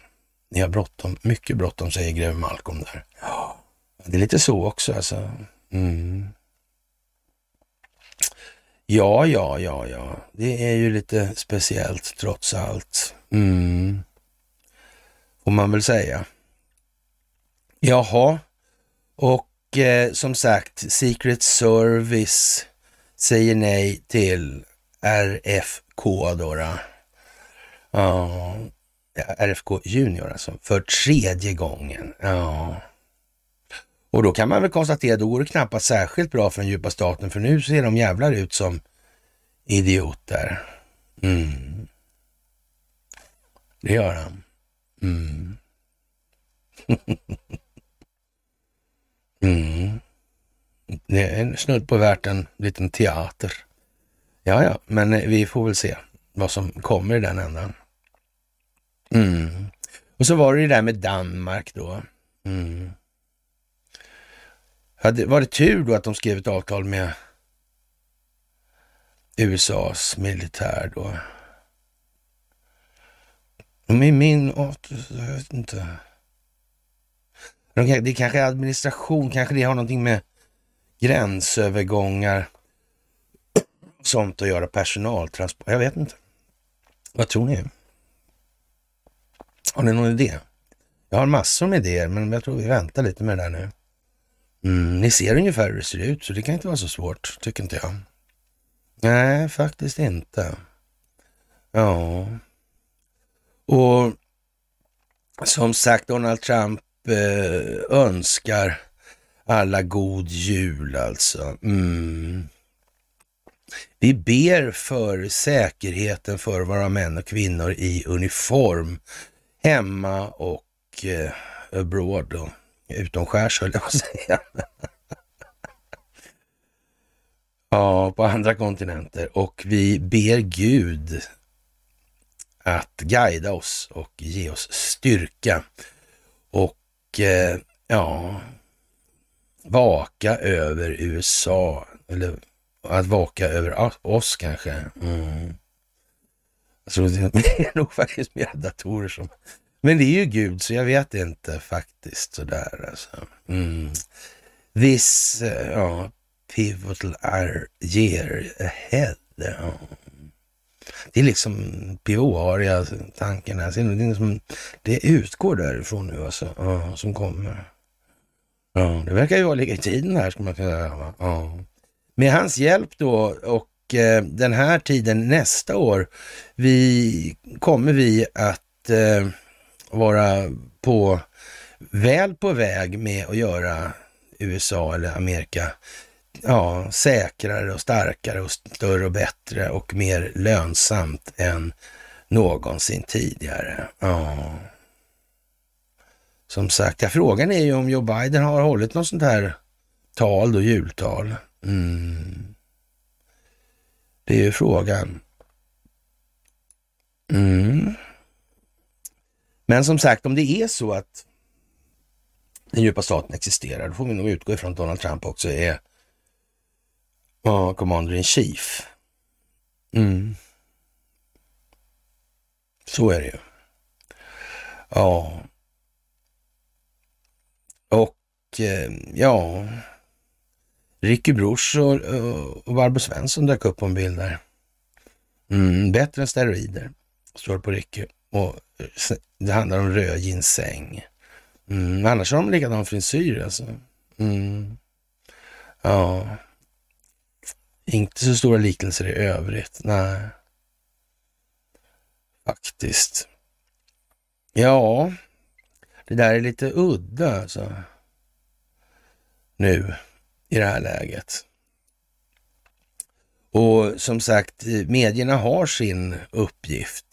Ni har bråttom, mycket bråttom, säger greve Malcolm där. Ja, det är lite så också alltså. Mm. Ja, ja, ja, ja. Det är ju lite speciellt trots allt. Mm. Får man väl säga. Jaha, och eh, som sagt, Secret Service säger nej till RFK då. då. Ja, RFK Junior alltså, för tredje gången. Ja. Och då kan man väl konstatera, då går det knappast särskilt bra för den djupa staten, för nu ser de jävlar ut som idioter. Mm. Det gör mm. han. Mm. Det är snudd på värt en liten teater. Ja, ja, men eh, vi får väl se vad som kommer i den ändan. Mm. Och så var det det där med Danmark då. Mm. var det tur då att de skrev ett avtal med USAs militär då? Med min... Jag vet inte. Det kanske är administration, kanske det har någonting med gränsövergångar sånt att göra, personaltransport. Jag vet inte. Vad tror ni? Har ni någon idé? Jag har massor med idéer, men jag tror vi väntar lite med det där nu. Mm, ni ser ungefär hur det ser ut, så det kan inte vara så svårt, tycker inte jag. Nej, faktiskt inte. Ja. Och som sagt, Donald Trump eh, önskar alla god jul alltså. Mm. Vi ber för säkerheten för våra män och kvinnor i uniform hemma och eh, abroad. Och utomskärs höll jag på att säga. ja, på andra kontinenter. Och vi ber Gud att guida oss och ge oss styrka. Och eh, ja, vaka över USA. Eller att vaka över oss kanske. Mm. Så det är nog faktiskt mer datorer som... Men det är ju Gud, så jag vet inte faktiskt sådär alltså. Mm. This, uh, eh, ja, pivotal year ahead. Ja. Det är liksom pivoaria, tanken här. Det, är liksom, det utgår därifrån nu alltså, ja, som kommer. Ja, det verkar ju vara ligga i tiden här, ska man kunna säga. Ja. Med hans hjälp då och eh, den här tiden nästa år vi, kommer vi att eh, vara på väl på väg med att göra USA eller Amerika ja, säkrare och starkare och större och bättre och mer lönsamt än någonsin tidigare. Ja. Som sagt, ja, frågan är ju om Joe Biden har hållit något sånt här tal då, jultal. Mm. Det är ju frågan. Mm. Men som sagt, om det är så att den djupa staten existerar, då får vi nog utgå ifrån att Donald Trump också är ja, commander in chief. Mm. Så är det ju. Ja. Och eh, ja, Ricky Bruch och, och Barbro Svensson dök upp på en bild där. Mm, bättre än steroider, står det på Ricky. Och eh, det handlar om röd ginseng. Mm, annars har de likadan frisyr alltså. Mm. Ja. Inte så stora liknelser i övrigt. Nej. Faktiskt. Ja, det där är lite udda alltså. Nu i det här läget. Och som sagt, medierna har sin uppgift.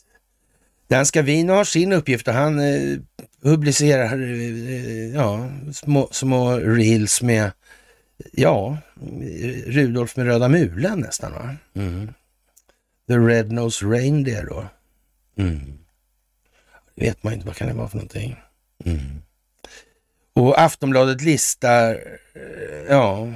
Danska Vino har sin uppgift och han eh, publicerar eh, ja, små, små reels med, ja, Rudolf med röda mulen nästan va? Mm. The Red Nose Reindeer då. Mm. Det vet man inte, vad kan det vara för någonting? Mm. Och Aftonbladet listar eh, ja,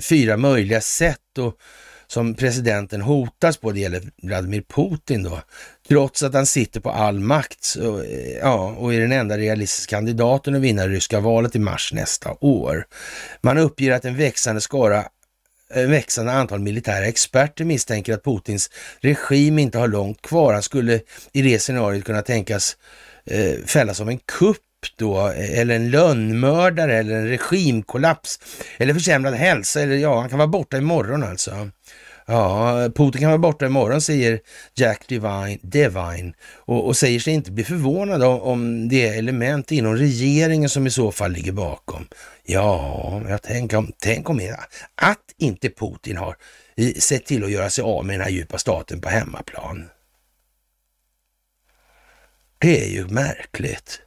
fyra möjliga sätt och, som presidenten hotas på. Det gäller Vladimir Putin då. Trots att han sitter på all makt så, eh, ja, och är den enda realistiska kandidaten att vinna det ryska valet i mars nästa år. Man uppger att en växande skara en växande antal militära experter misstänker att Putins regim inte har långt kvar. Han skulle i det scenariot kunna tänkas eh, fällas som en kupp då, eller en lönnmördare eller en regimkollaps eller försämrad hälsa eller ja, han kan vara borta imorgon alltså. Ja, Putin kan vara borta imorgon, säger Jack Devine, Devine och, och säger sig inte bli förvånad om, om det är element inom regeringen som i så fall ligger bakom. Ja, jag tänker om, tänk om att inte Putin har sett till att göra sig av med den här djupa staten på hemmaplan. Det är ju märkligt.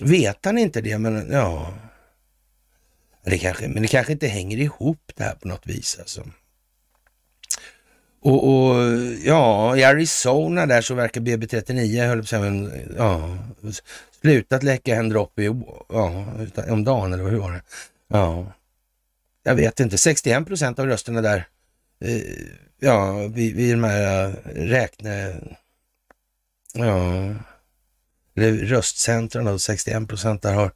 Vet han inte det? Men ja. Det kanske, men det kanske inte hänger ihop det här på något vis. Alltså. Och, och, ja, i Arizona där så verkar BB39, höll på säga, ja, slutat läcka en droppe ja, om dagen, eller hur var det? Ja, jag vet inte, 61 procent av rösterna där, eh, ja, vid, vid de här eh, räkne, ja, röstcentren då, 61 procent där har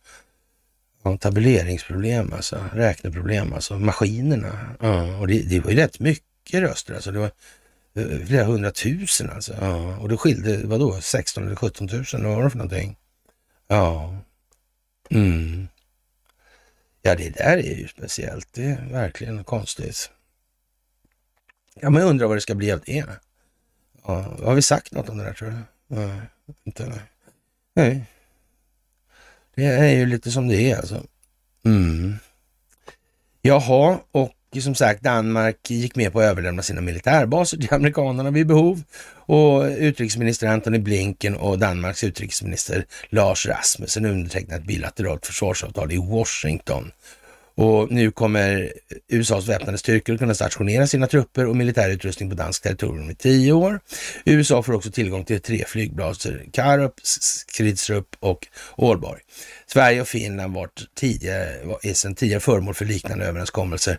tabuleringsproblem, alltså räkneproblem, alltså maskinerna. Ja, och det, det var ju rätt mycket röster, alltså det var eh, flera hundratusen alltså. Ja, och det skilde, vadå, 16 eller 17 000, vad var det för någonting? Ja. Mm. Ja, det där är ju speciellt. Det är verkligen konstigt. Ja, men jag undrar vad det ska bli av det. Ja, har vi sagt något om det där tror du? Nej, inte nej nej. Det är ju lite som det är alltså. Mm. Jaha, och som sagt Danmark gick med på att överlämna sina militärbaser till amerikanerna vid behov och utrikesminister Antony Blinken och Danmarks utrikesminister Lars Rasmussen undertecknat ett bilateralt försvarsavtal i Washington och nu kommer USAs väpnade styrkor kunna stationera sina trupper och militärutrustning på danskt territorium i tio år. USA får också tillgång till tre flygbaser, Karup, Skridstrup och Ålborg. Sverige och Finland var tidigare, är sedan tidigare föremål för liknande överenskommelser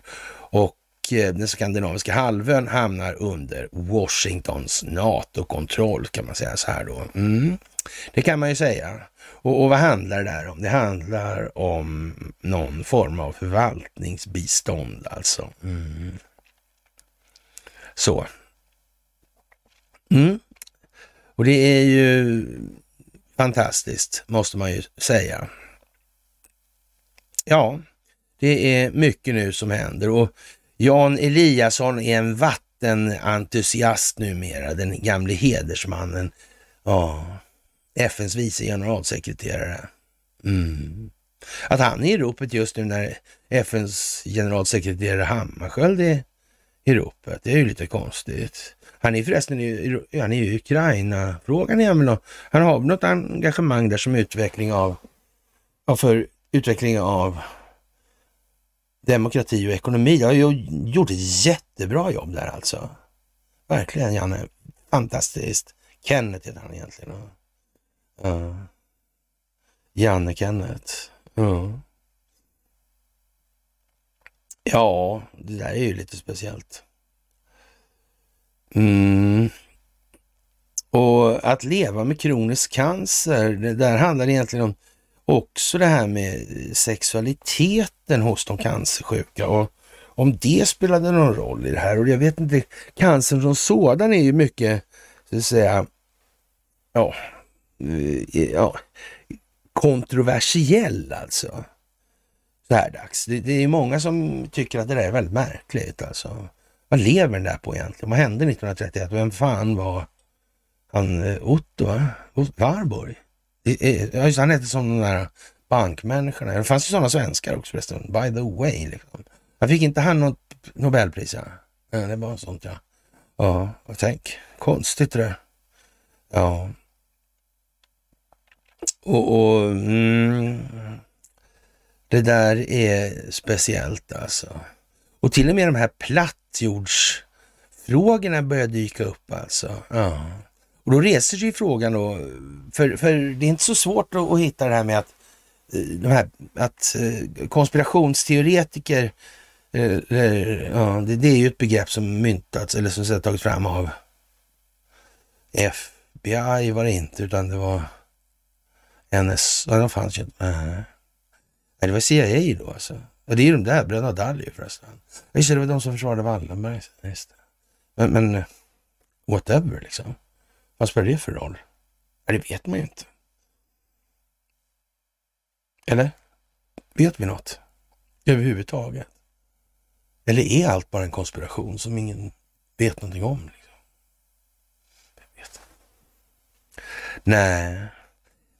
och Eh, den skandinaviska halvön hamnar under Washingtons NATO-kontroll kan man säga så här då. Mm. Det kan man ju säga. Och, och vad handlar det där om? Det handlar om någon form av förvaltningsbistånd alltså. Mm. Så. Mm. Och det är ju fantastiskt, måste man ju säga. Ja, det är mycket nu som händer och Jan Eliasson är en vattenentusiast numera, den gamle hedersmannen. Ja, FNs vice generalsekreterare. Mm. Att han är i ropet just nu när FNs generalsekreterare Hammarskjöld är i ropet, det är ju lite konstigt. Han är förresten i, han är i Ukraina-frågan. Han, han har något engagemang där som utveckling av, för utveckling av demokrati och ekonomi. Jag har gjort ett jättebra jobb där alltså. Verkligen Janne. Fantastiskt. Kenneth heter han egentligen. Ja. Janne Kenneth. Ja. ja, det där är ju lite speciellt. Mm. Och att leva med kronisk cancer, det där handlar egentligen om också det här med sexualiteten hos de cancersjuka och om det spelade någon roll i det här. Och jag vet inte, cancern som sådan är ju mycket, så att säga, ja, eh, ja, kontroversiell alltså. Så här dags. Det, det, är många som tycker att det där är väldigt märkligt alltså. Vad lever den där på egentligen? Vad hände 1931? Vem fan var han eh, Otto? Va? Warburg? Just, han hette som de där bankmänniskorna. Det fanns ju sådana svenskar också förresten. By the way. Liksom. Han fick inte han något Nobelpris? Ja, ja det var sånt ja. Ja, och tänk. Konstigt det där. Ja. Och, och mm, det där är speciellt alltså. Och till och med de här plattjordsfrågorna börjar dyka upp alltså. Ja. Och då reser sig frågan då, för, för det är inte så svårt att, att hitta det här med att, eh, de här, att eh, konspirationsteoretiker, eller, ja, det, det, är ju ett begrepp som myntats eller som tagits fram av FBI var det inte, utan det var NS, ja, de fanns ju inte. Nej, det var CIA då alltså. Och det är ju de där, bröderna Dalli förresten. Just det, var de som försvarade Wallenberg. Men, men whatever liksom. Vad spelar det för roll? Ja, det vet man ju inte. Eller? Vet vi något? Överhuvudtaget? Eller är allt bara en konspiration som ingen vet någonting om? Liksom? Vet. Nej,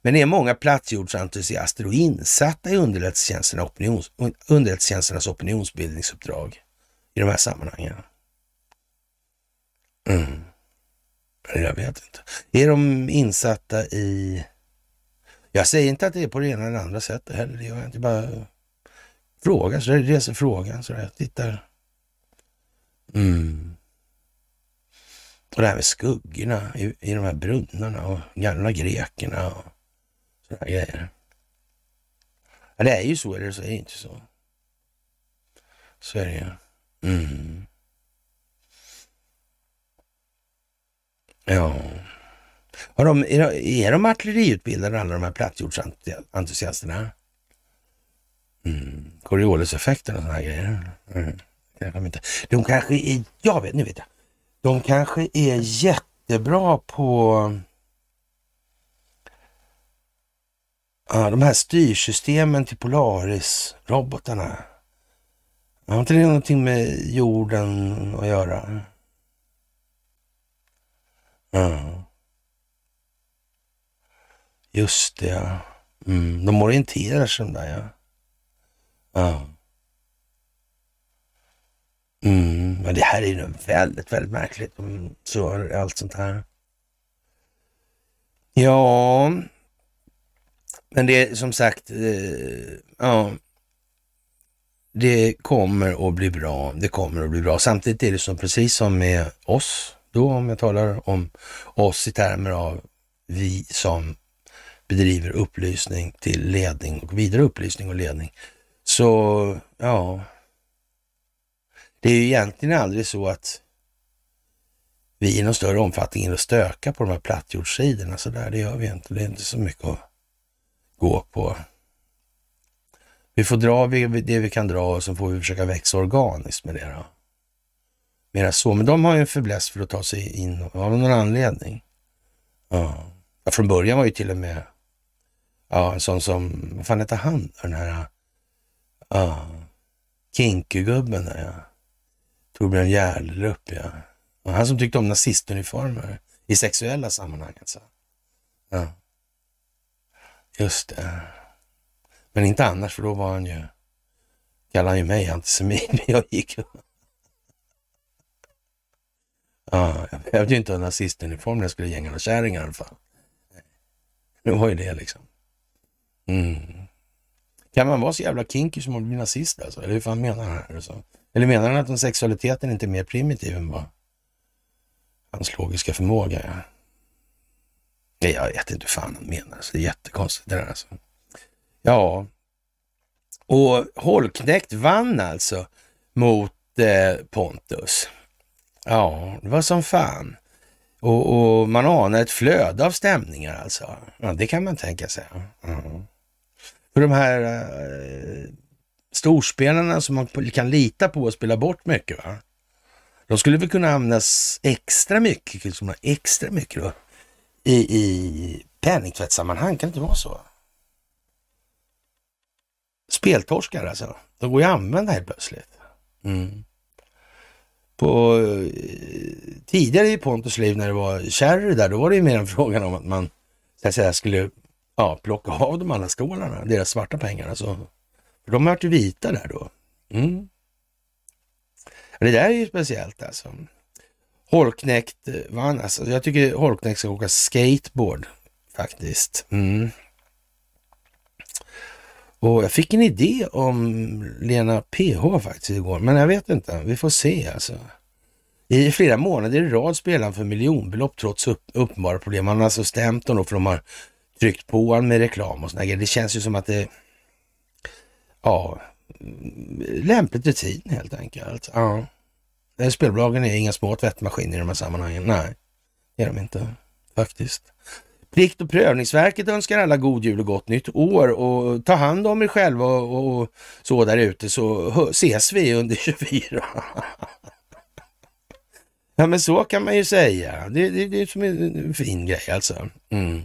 men är många platsjordsentusiaster och insatta i underrättelsetjänsterna opinions, underrättelsetjänsternas opinionsbildningsuppdrag i de här sammanhangen. Mm. Jag vet inte. Är de insatta i... Jag säger inte att det är på det ena eller andra sättet heller. Jag inte bara fråga, så jag reser frågan. Så jag tittar. Mm. Och det här med skuggorna i, i de här brunnarna och gamla grekerna och sådana grejer. Ja, det är ju så, eller så är det inte så. Så är det ju. Mm. Ja. Har de, är, är de artilleriutbildade alla de här plattjordsentusiasterna? Mm. Corioliseffekten och sådana grejer. Mm. Kanske inte. De kanske är, jag vet, nu vet jag. De kanske är jättebra på ja, de här styrsystemen till Polaris-robotarna. Har inte det någonting med jorden att göra? Ja. Just det, ja. Mm, de orienterar sig de där, ja. Ja. Mm, men det här är ju väldigt, väldigt märkligt. Så allt sånt här. Ja, men det är som sagt, eh, ja, det kommer att bli bra. Det kommer att bli bra. Samtidigt är det som precis som med oss, då om jag talar om oss i termer av vi som bedriver upplysning till ledning och vidare upplysning och ledning. Så ja, det är ju egentligen aldrig så att vi i någon större omfattning är och stökar på de här plattjordssidorna så där. Det gör vi inte. Det är inte så mycket att gå på. Vi får dra det vi kan dra och så får vi försöka växa organiskt med det. Då. Mera så. Men de har ju en fäbless för att ta sig in av någon anledning. Ja. ja. Från början var ju till och med ja, en sån som, vad fan hette han, den här ja, Kinky-gubben där ja. Torbjörn Järlerup ja. Och han som tyckte om nazistuniformer i sexuella sammanhang alltså. Ja. Just det. Men inte annars, för då var han ju, kallade han ju mig antisemit. Jag gick jag behövde ju inte ha nazistuniform när jag skulle gänga några kärringar i alla fall. Det var ju det liksom. Mm. Kan man vara så jävla kinky som att bli nazist alltså? Eller hur fan menar han här? Eller menar han att sexualiteten inte är mer primitiv än vad hans logiska förmåga är? Nej, jag vet inte hur fan han menar. Så det är jättekonstigt det där alltså. Ja, och Holknekt vann alltså mot eh, Pontus. Ja, det var som fan. Och, och, man anar ett flöde av stämningar alltså. Ja, det kan man tänka sig. Mm. För de här eh, storspelarna som man kan lita på och spela bort mycket, va? de skulle väl kunna användas extra mycket, liksom extra mycket då, i, i penningtvättssammanhang. Kan det inte vara så? Speltorskar alltså. De går ju att använda helt plötsligt. Mm. På eh, tidigare i Pontus liv när det var Cherry där, då var det ju mer en frågan om att man så att säga, skulle ja, plocka av dem alla skålarna, deras svarta pengar. Alltså. För de vart ju vita där då. Mm. Det där är ju speciellt alltså. Holknekt eh, vann alltså. Jag tycker Holknekt ska åka skateboard faktiskt. Mm. Och jag fick en idé om Lena PH faktiskt igår, men jag vet inte. Vi får se alltså. I flera månader i rad spelar han för miljonbelopp trots upp, uppenbara problem. Han har alltså stämt dem för de har tryckt på honom med reklam och sådana grejer. Det känns ju som att det, ja, lämpligt rutin helt enkelt. Ja. Spelbolagen är inga små tvättmaskiner i de här sammanhangen. Nej, det är de inte faktiskt. Plikt och prövningsverket önskar alla god jul och gott nytt år och ta hand om er själva och, och så där ute så ses vi under 24. ja men så kan man ju säga. Det, det, det är som en fin grej alltså. Mm.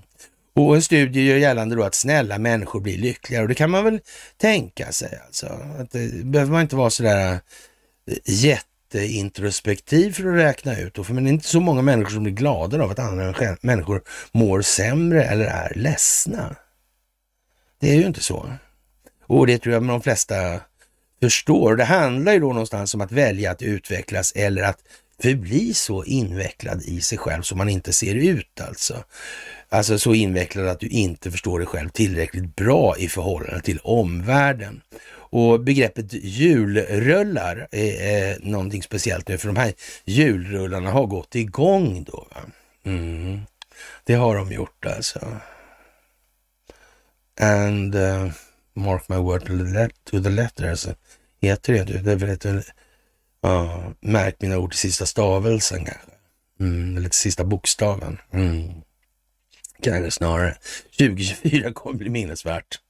Och en studie gör gällande då att snälla människor blir lyckligare och det kan man väl tänka sig alltså. Att det behöver man inte vara sådär eh, jätte jätteintrospektiv för att räkna ut. Och för men det är inte så många människor som blir glada av att andra människor mår sämre eller är ledsna. Det är ju inte så. Och det tror jag de flesta förstår. Det handlar ju då någonstans om att välja att utvecklas eller att förbli så invecklad i sig själv som man inte ser ut alltså. Alltså så invecklad att du inte förstår dig själv tillräckligt bra i förhållande till omvärlden. Och begreppet julrullar är, är någonting speciellt nu, för de här julrullarna har gått igång då. Mm. Det har de gjort alltså. And uh, mark my word to the, letter, alltså. Heter det? Det det, det ett, uh, mina ord till sista stavelsen kanske. Mm, eller till sista bokstaven. Mm. Kanske snarare. 2024 kommer bli minnesvärt.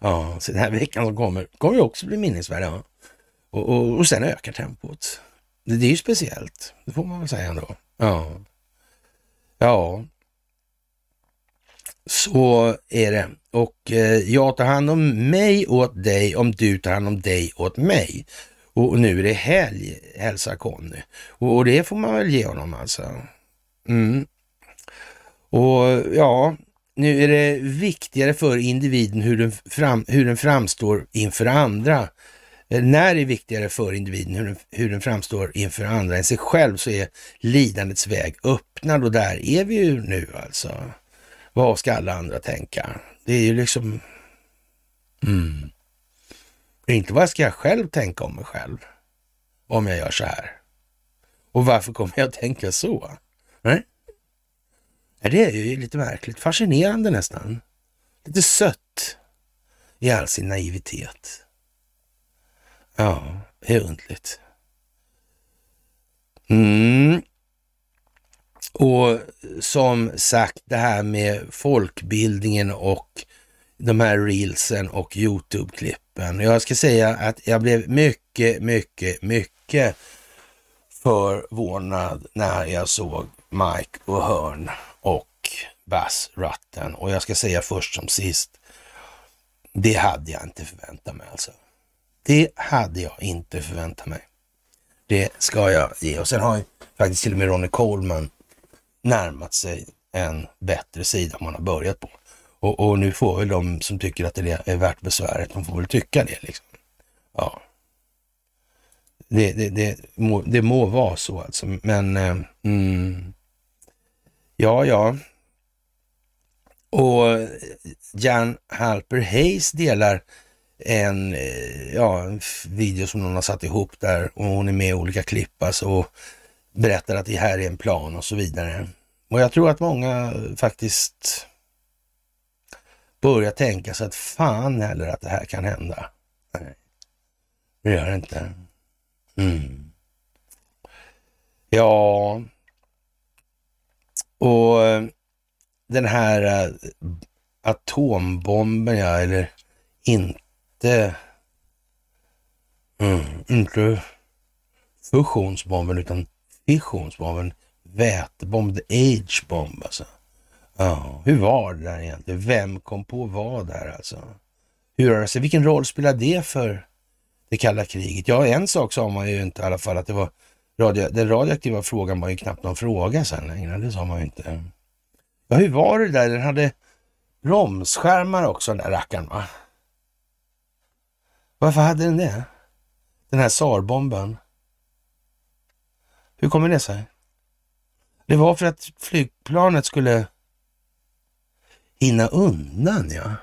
Ja, så den här veckan som kommer kommer ju också bli minnesvärd. Ja. Och, och, och sen ökar tempot. Det, det är ju speciellt, det får man väl säga ändå. Ja. Ja, så är det. Och eh, jag tar hand om mig åt dig om du tar hand om dig åt mig. Och, nu är det helg, hälsar Conny. Och, och, det får man väl ge honom alltså. Mm. Och ja, nu är det viktigare för individen hur den, fram, hur den framstår inför andra. Eh, när det är viktigare för individen hur den, hur den framstår inför andra än sig själv så är lidandets väg öppnad och där är vi ju nu alltså. Vad ska alla andra tänka? Det är ju liksom... Mm. Inte vad ska jag själv tänka om mig själv om jag gör så här? Och varför kommer jag att tänka så? Nej? Det är ju lite märkligt, fascinerande nästan. Lite sött i all sin naivitet. Ja, det är undligt. Mm. Och som sagt, det här med folkbildningen och de här reelsen och Youtube-klippen. Jag ska säga att jag blev mycket, mycket, mycket förvånad när jag såg Mike och Hörn och Bass Rutten. Och jag ska säga först som sist, det hade jag inte förväntat mig alltså. Det hade jag inte förväntat mig. Det ska jag ge. Och sen har ju faktiskt till och med Ronnie Coleman närmat sig en bättre sida man har börjat på. Och, och, nu får väl de som tycker att det är värt besväret, de får väl tycka det. Liksom. Ja. Det, det, det, må, det må vara så alltså, men eh, mm, ja, ja. Och Jan Halper Hayes delar en, eh, ja, en video som någon har satt ihop där och hon är med i olika klipp alltså, och berättar att det här är en plan och så vidare. Och jag tror att många faktiskt börja tänka sig att fan heller att det här kan hända. Nej, det gör det inte. Mm. Ja, och eh, den här eh, atombomben, ja, eller inte, mm, inte fusionsbomben utan fissionsbomben, vätebomb, the age bomb alltså. Ja, hur var det där egentligen? Vem kom på vad där alltså? Hur alltså, vilken roll spelade det för det kalla kriget? Ja, en sak sa man ju inte i alla fall att det var radio, den radioaktiva frågan var ju knappt någon fråga sen längre. Det sa man ju inte. Ja, hur var det där? Den hade bromsskärmar också den där rackaren va? Varför hade den det? Den här SAR-bomben. Hur kommer det sig? Det var för att flygplanet skulle hinna undan, ja.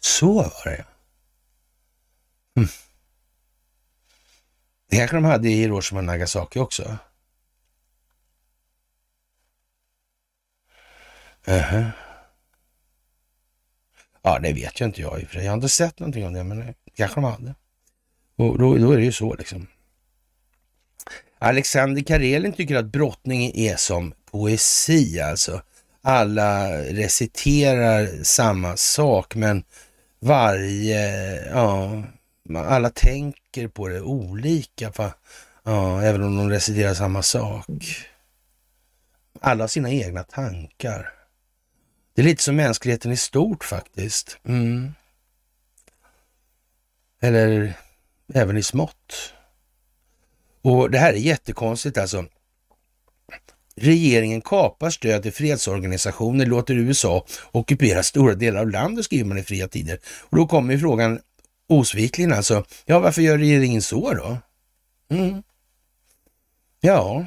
Så var det, mm. Det kanske de hade i Hiroshima och Nagasaki också. Uh -huh. Ja, det vet ju inte jag i och för sig. Jag har inte sett någonting om det, men det kanske de hade. Och då, då är det ju så liksom. Alexander Karelin tycker att brottning är som poesi alltså. Alla reciterar samma sak men varje, ja, alla tänker på det olika. För, ja, även om de reciterar samma sak. Alla har sina egna tankar. Det är lite som mänskligheten i stort faktiskt. Mm. Eller även i smått. Och det här är jättekonstigt alltså. Regeringen kapar stöd till fredsorganisationer, låter USA ockupera stora delar av landet, skriver man i Fria Tider. Och då kommer ju frågan osvikligen alltså, ja varför gör regeringen så då? Mm. Ja,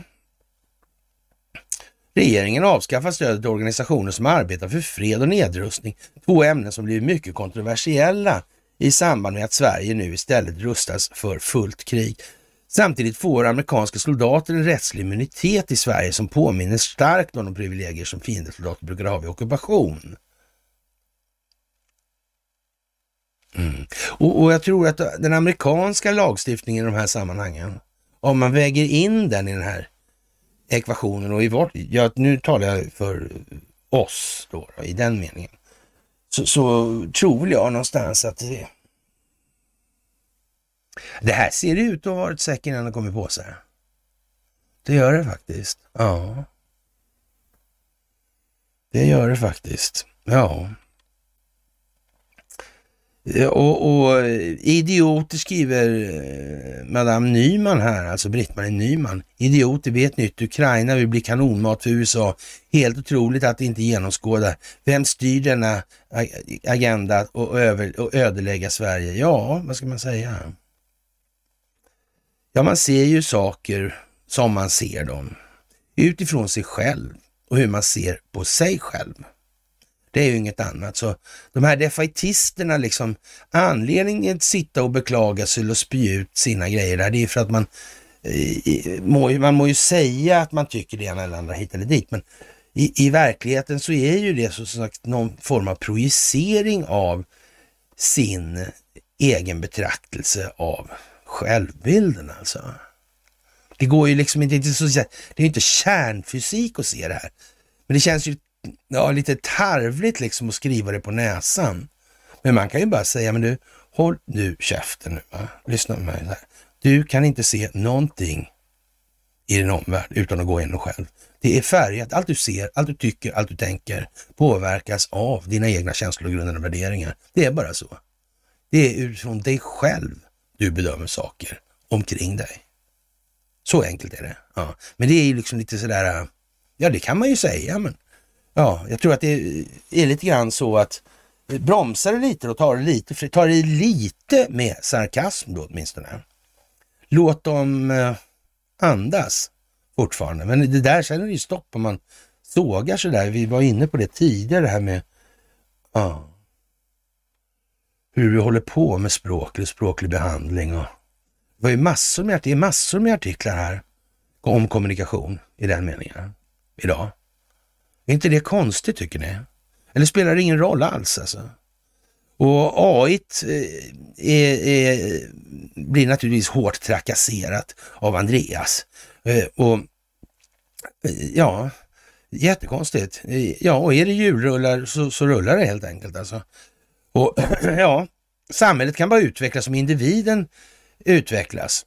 Regeringen avskaffar stödet till organisationer som arbetar för fred och nedrustning. Två ämnen som blivit mycket kontroversiella i samband med att Sverige nu istället rustas för fullt krig. Samtidigt får amerikanska soldater en rättslig immunitet i Sverige som påminner starkt om de privilegier som fiendesoldater brukade ha vid ockupation. Mm. Och, och, jag tror att den amerikanska lagstiftningen i de här sammanhangen, om man väger in den i den här ekvationen och i vårt, ja, nu talar jag för oss då, då i den meningen, så, så tror jag någonstans att det, det här ser ut att ha varit säkert innan det kommit på sig. Det gör det faktiskt. Ja. Det gör det faktiskt. Ja. Och, och idioter skriver eh, Madame Nyman här, alltså Britt-Marie Nyman. Idioter vet nytt, Ukraina vill bli kanonmat för USA. Helt otroligt att inte genomskåda. Vem styr denna agenda och, över, och ödelägga Sverige? Ja, vad ska man säga? Ja, man ser ju saker som man ser dem utifrån sig själv och hur man ser på sig själv. Det är ju inget annat. Så de här defaitisterna, liksom, anledningen att sitta och beklaga sig och spy ut sina grejer där, det är för att man, eh, må, man må ju säga att man tycker det ena eller andra hit eller dit, men i, i verkligheten så är ju det som sagt någon form av projicering av sin egen betraktelse av självbilden alltså. Det går ju liksom inte, det är ju inte kärnfysik att se det här. Men det känns ju ja, lite tarvligt liksom att skriva det på näsan. Men man kan ju bara säga, men du, håll nu käften nu, va? lyssna på mig. Här. Du kan inte se någonting i din omvärld utan att gå igenom själv. Det är färgat, allt du ser, allt du tycker, allt du tänker påverkas av dina egna känslor, och värderingar. Det är bara så. Det är utifrån dig själv du bedömer saker omkring dig. Så enkelt är det. Ja. Men det är ju liksom lite sådär, ja det kan man ju säga, men Ja, jag tror att det är lite grann så att bromsa det lite och ta det lite, ta det lite med sarkasm då åtminstone. Låt dem eh, andas fortfarande. Men det där, sen är det ju stopp om man sågar sådär. Vi var inne på det tidigare, det här med ja, hur vi håller på med språk eller språklig behandling. Och, det var ju massor med, det är massor med artiklar här om kommunikation i den meningen idag. Är inte det konstigt tycker ni? Eller spelar det ingen roll alls alltså? Och AI eh, är, är, blir naturligtvis hårt trakasserat av Andreas. Eh, och eh, ja, jättekonstigt. Ja, och är det julrullar så, så rullar det helt enkelt alltså. Och ja, samhället kan bara utvecklas om individen utvecklas.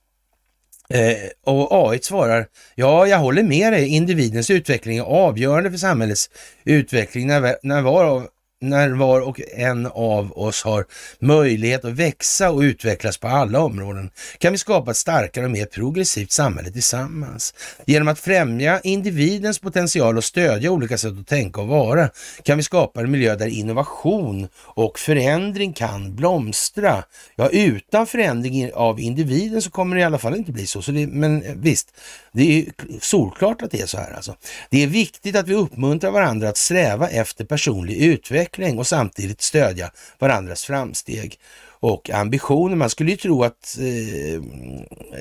Eh, och AI svarar, ja, jag håller med dig. Individens utveckling är avgörande för samhällets utveckling när, när var när var och en av oss har möjlighet att växa och utvecklas på alla områden kan vi skapa ett starkare och mer progressivt samhälle tillsammans. Genom att främja individens potential och stödja olika sätt att tänka och vara kan vi skapa en miljö där innovation och förändring kan blomstra. Ja, utan förändring av individen så kommer det i alla fall inte bli så. så det, men eh, visst, det är solklart att det är så här alltså. Det är viktigt att vi uppmuntrar varandra att sträva efter personlig utveckling och samtidigt stödja varandras framsteg och ambitioner. Man skulle ju tro att eh,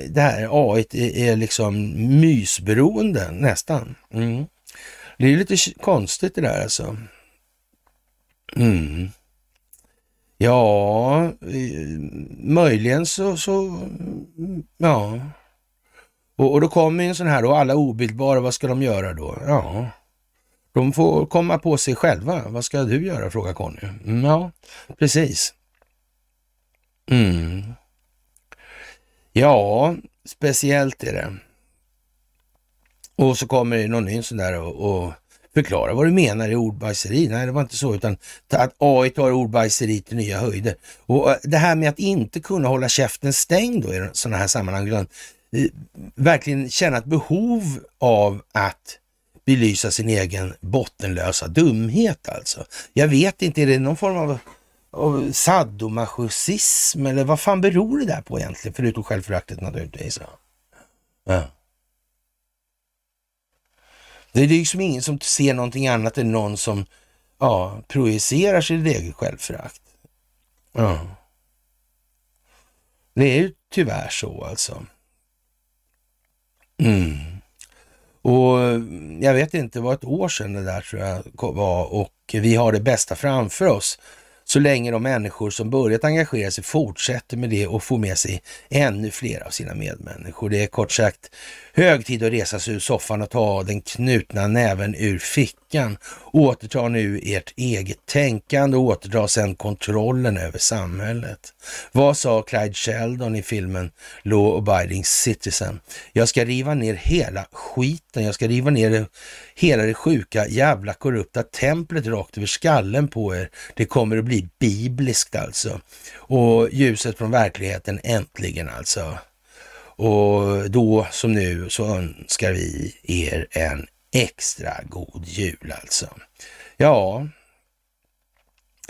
det här AI är, är liksom mysberoende nästan. Mm. Det är lite konstigt det där alltså. Mm. Ja, eh, möjligen så, så ja. Och, och då kommer en sån här då, alla obildbara, vad ska de göra då? Ja, de får komma på sig själva. Vad ska du göra? frågar Conny. Mm, ja, precis. Mm. Ja, speciellt är det. Och så kommer det någon ny sån där och, och förklara vad du menar i ordbajseri. Nej, det var inte så, utan att AI tar ordbajseri till nya höjder. Och eh, det här med att inte kunna hålla käften stängd då i sådana här sammanhang, eh, verkligen känna ett behov av att belysa sin egen bottenlösa dumhet alltså. Jag vet inte, är det någon form av, av sadomasochism eller vad fan beror det där på egentligen? Förutom självföraktet naturligtvis. Ja. Det är liksom ingen som ser någonting annat än någon som ja, projicerar sitt eget självförakt. Ja. Det är ju tyvärr så alltså. Mm. Och jag vet inte, det var ett år sedan det där tror jag var och vi har det bästa framför oss så länge de människor som börjat engagera sig fortsätter med det och får med sig ännu fler av sina medmänniskor. Det är kort sagt hög tid att resa sig ur soffan och ta den knutna näven ur fickan. Återta nu ert eget tänkande och återta sedan kontrollen över samhället. Vad sa Clyde Sheldon i filmen Law Abiding Citizen? Jag ska riva ner hela skiten. Jag ska riva ner det, hela det sjuka jävla korrupta templet rakt över skallen på er. Det kommer att bli bibliskt alltså. Och ljuset från verkligheten äntligen alltså. Och då som nu så önskar vi er en extra god jul alltså. Ja,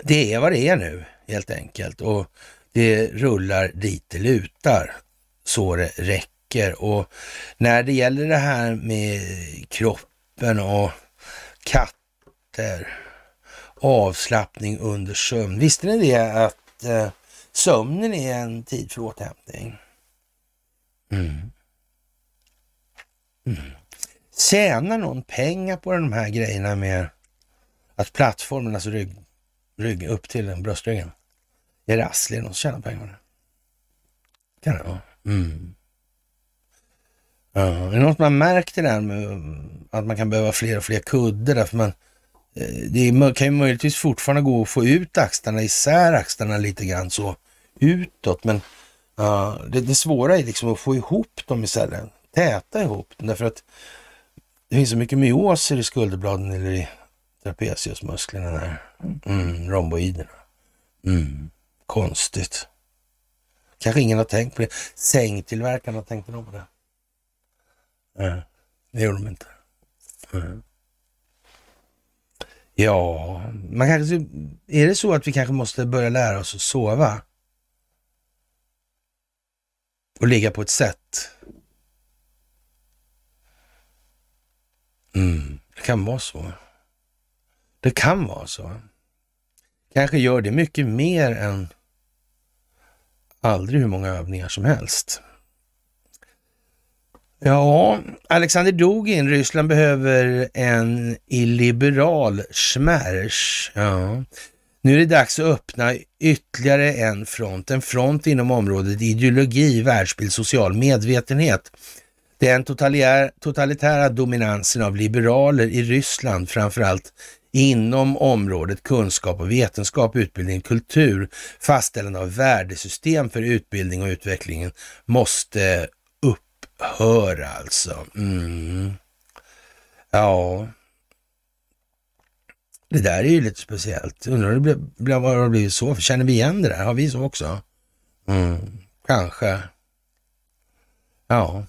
det är vad det är nu helt enkelt och det rullar dit det lutar så det räcker. Och när det gäller det här med kroppen och katter, avslappning under sömn. Visste ni det att eh, sömnen är en tid för återhämtning? Mm. Mm. Tjänar någon pengar på de här grejerna med att plattformen, alltså rygg, rygg upp till bröstryggen, är rasslig? Någon tjänar pengar på det? Kan det vara? Mm. Ja, är det något man märkt det där med att man kan behöva fler och fler kuddar därför man eh, det kan ju möjligtvis fortfarande gå att få ut axlarna, isär axlarna lite grann så utåt, men Uh, det, det svåra är liksom att få ihop dem i cellen, täta ihop dem därför att det finns så mycket myoser i skulderbladen eller i trapeziusmusklerna där. Mm, romboiderna. Mm, konstigt. Kanske ingen har tänkt på det. Sängtillverkarna tänkte nog på det. Nej, det gjorde de inte. Mm. Ja, man kanske, är det så att vi kanske måste börja lära oss att sova? Och ligga på ett sätt. Mm, det kan vara så. Det kan vara så. Kanske gör det mycket mer än aldrig hur många övningar som helst. Ja, Alexander Dugin, Ryssland behöver en illiberal smärs. Ja. Nu är det dags att öppna ytterligare en front, en front inom området ideologi, världsbild, social medvetenhet. Den totalitära dominansen av liberaler i Ryssland, framförallt inom området kunskap och vetenskap, utbildning, kultur, fastställande av värdesystem för utbildning och utvecklingen måste upphöra alltså. Mm. Ja, det där är ju lite speciellt. Undrar hur det blev, vad det blivit så? Känner vi igen det där? Har vi så också? Mm, kanske. Ja.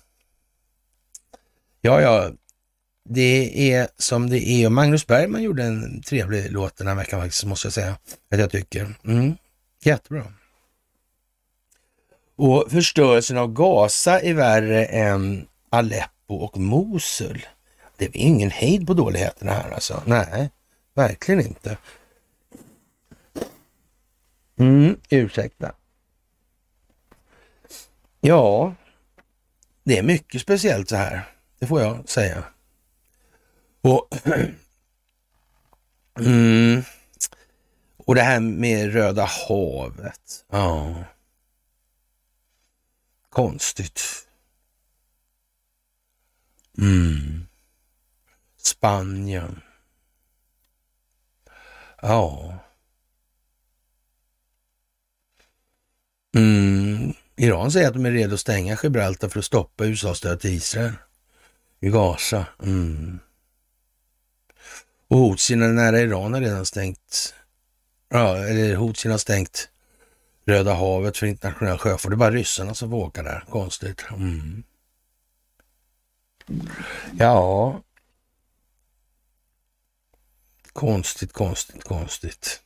Ja, ja. Det är som det är. Och Magnus Bergman gjorde en trevlig låt den här veckan faktiskt, måste jag säga. Att jag tycker. Mm, jättebra. Och förstörelsen av Gaza är värre än Aleppo och Mosul. Det är ingen hejd på dåligheterna här alltså. Nej. Verkligen inte. Mm, ursäkta. Ja, det är mycket speciellt så här. Det får jag säga. Och, mm, och det här med Röda havet. Ja. Konstigt. Mm. Spanien. Ja. Mm. Iran säger att de är redo att stänga Gibraltar för att stoppa USAs stöd till Israel i Gaza. Mm. Och Houthierna nära Iran har redan stängt, ja, eller Houthierna har stängt Röda havet för internationell sjöfart. Det är bara ryssarna som får åka där. Konstigt. Mm. Ja, Konstigt, konstigt, konstigt.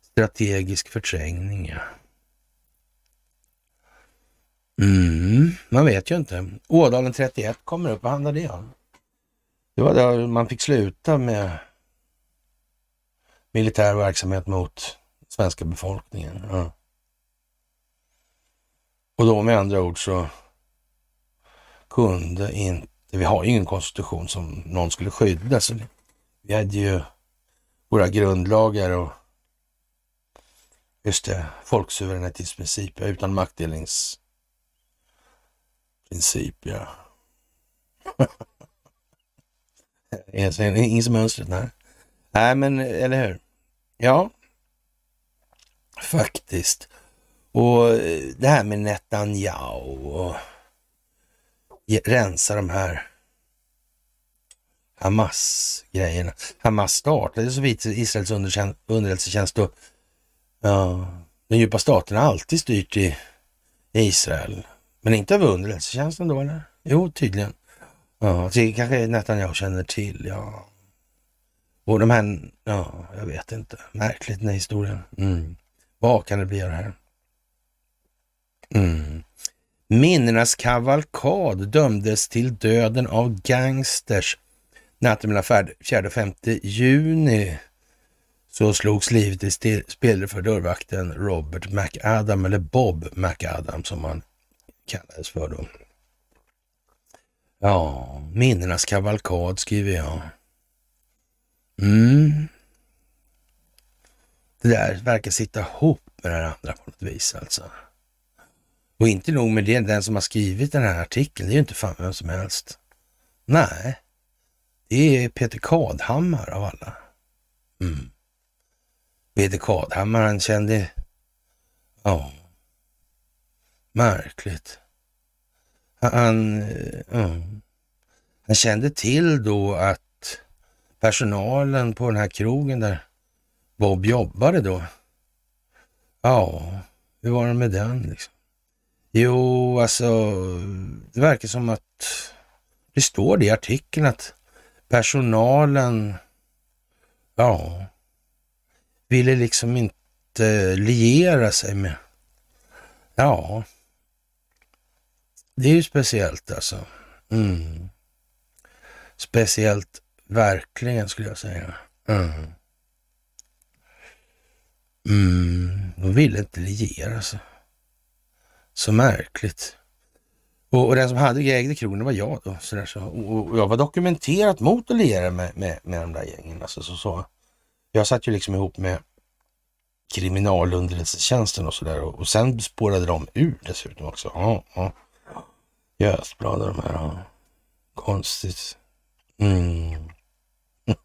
Strategisk förträngning, ja. Mm, man vet ju inte. Ådalen 31 kommer upp. Vad handlar det om? Det var där man fick sluta med militär verksamhet mot svenska befolkningen. Ja. Och då med andra ord så kunde inte, vi har ju ingen konstitution som någon skulle skydda, så vi hade ju våra grundlagar och just det, folksuveränitetsprincip utan maktdelningsprincip, ja. Ingen som mönstret, nej. Nej, men eller hur? Ja, faktiskt. Och eh, det här med Netanyahu och rensa de här Hamas-grejerna. Hamas startade så vitt Israels underrättelsetjänst och ja, den djupa staten har alltid styrt i Israel. Men inte av underrättelsetjänsten då eller? Jo, tydligen. Ja, det kanske Netanyahu känner till, ja. Och de här, ja, jag vet inte. Märkligt den här historien. Mm. Vad kan det bli av det här? Mm. Minnenas kavalkad dömdes till döden av gangsters. Natten mellan 4 och 5 juni så slogs livet i spillror för dörrvakten Robert McAdam, eller Bob McAdam som han kallades för då. Ja, minnenas kavalkad skriver jag. Mm. Det där verkar sitta ihop med det andra på något vis alltså. Och inte nog med det, den som har skrivit den här artikeln, det är ju inte fan vem som helst. Nej, det är Peter Kadhammar av alla. Mm. Peter Kadhammar, han kände... Ja, märkligt. Han, ja, han kände till då att personalen på den här krogen där Bob jobbade då. Ja, hur var det med den liksom? Jo, alltså det verkar som att det står det i artikeln att personalen, ja, ville liksom inte liera sig med, ja, det är ju speciellt alltså. Mm. Speciellt verkligen skulle jag säga. Mm. Mm. De ville inte liera sig. Så märkligt. Och, och den som hade ägde krogen var jag då. Så där, så. Och, och, jag var dokumenterat mot att liera med, med, med de där gängen. Alltså, så, så. Jag satt ju liksom ihop med kriminalunderrättelsetjänsten och sådär. Och, och sen spårade de ur dessutom också. Ja, ja. Götblad de här. Ja. Konstigt. Mm.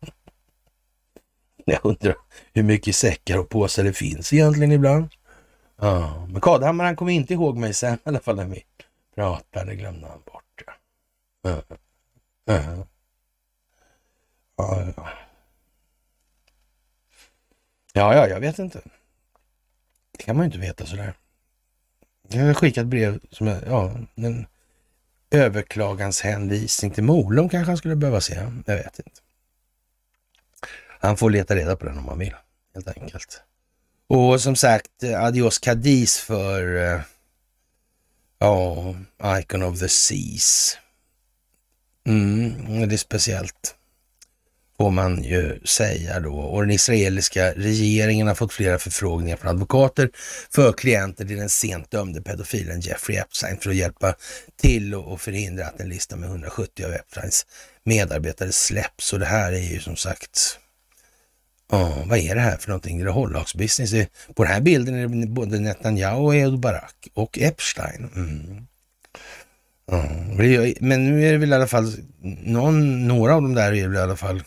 Jag undrar hur mycket säckar och påsar det finns egentligen ibland. Ja, men Kadhammar han kom inte ihåg mig sen i alla fall när vi pratade, glömde han bort. Ja, ja, ja. ja, ja. ja, jag vet inte. Det kan man ju inte veta sådär. Jag har skickat brev som, ja, en överklaganshänvisning till Molom kanske han skulle behöva se. Jag vet inte. Han får leta reda på den om han vill, helt enkelt. Och som sagt, eh, adios Cadiz för eh, ja, Icon of the Seas. Mm, det är speciellt, får man ju säga då. Och den israeliska regeringen har fått flera förfrågningar från advokater för klienter till den sent dömde pedofilen Jeffrey Epstein för att hjälpa till och förhindra att en lista med 170 av Epsteins medarbetare släpps. Och det här är ju som sagt Ja, vad är det här för någonting? Är det hållhaksbusiness? På den här bilden är det både Netanyahu och Ehud Barak och Epstein. Mm. Ja, men nu är det väl i alla fall någon, några av de där är väl i alla fall,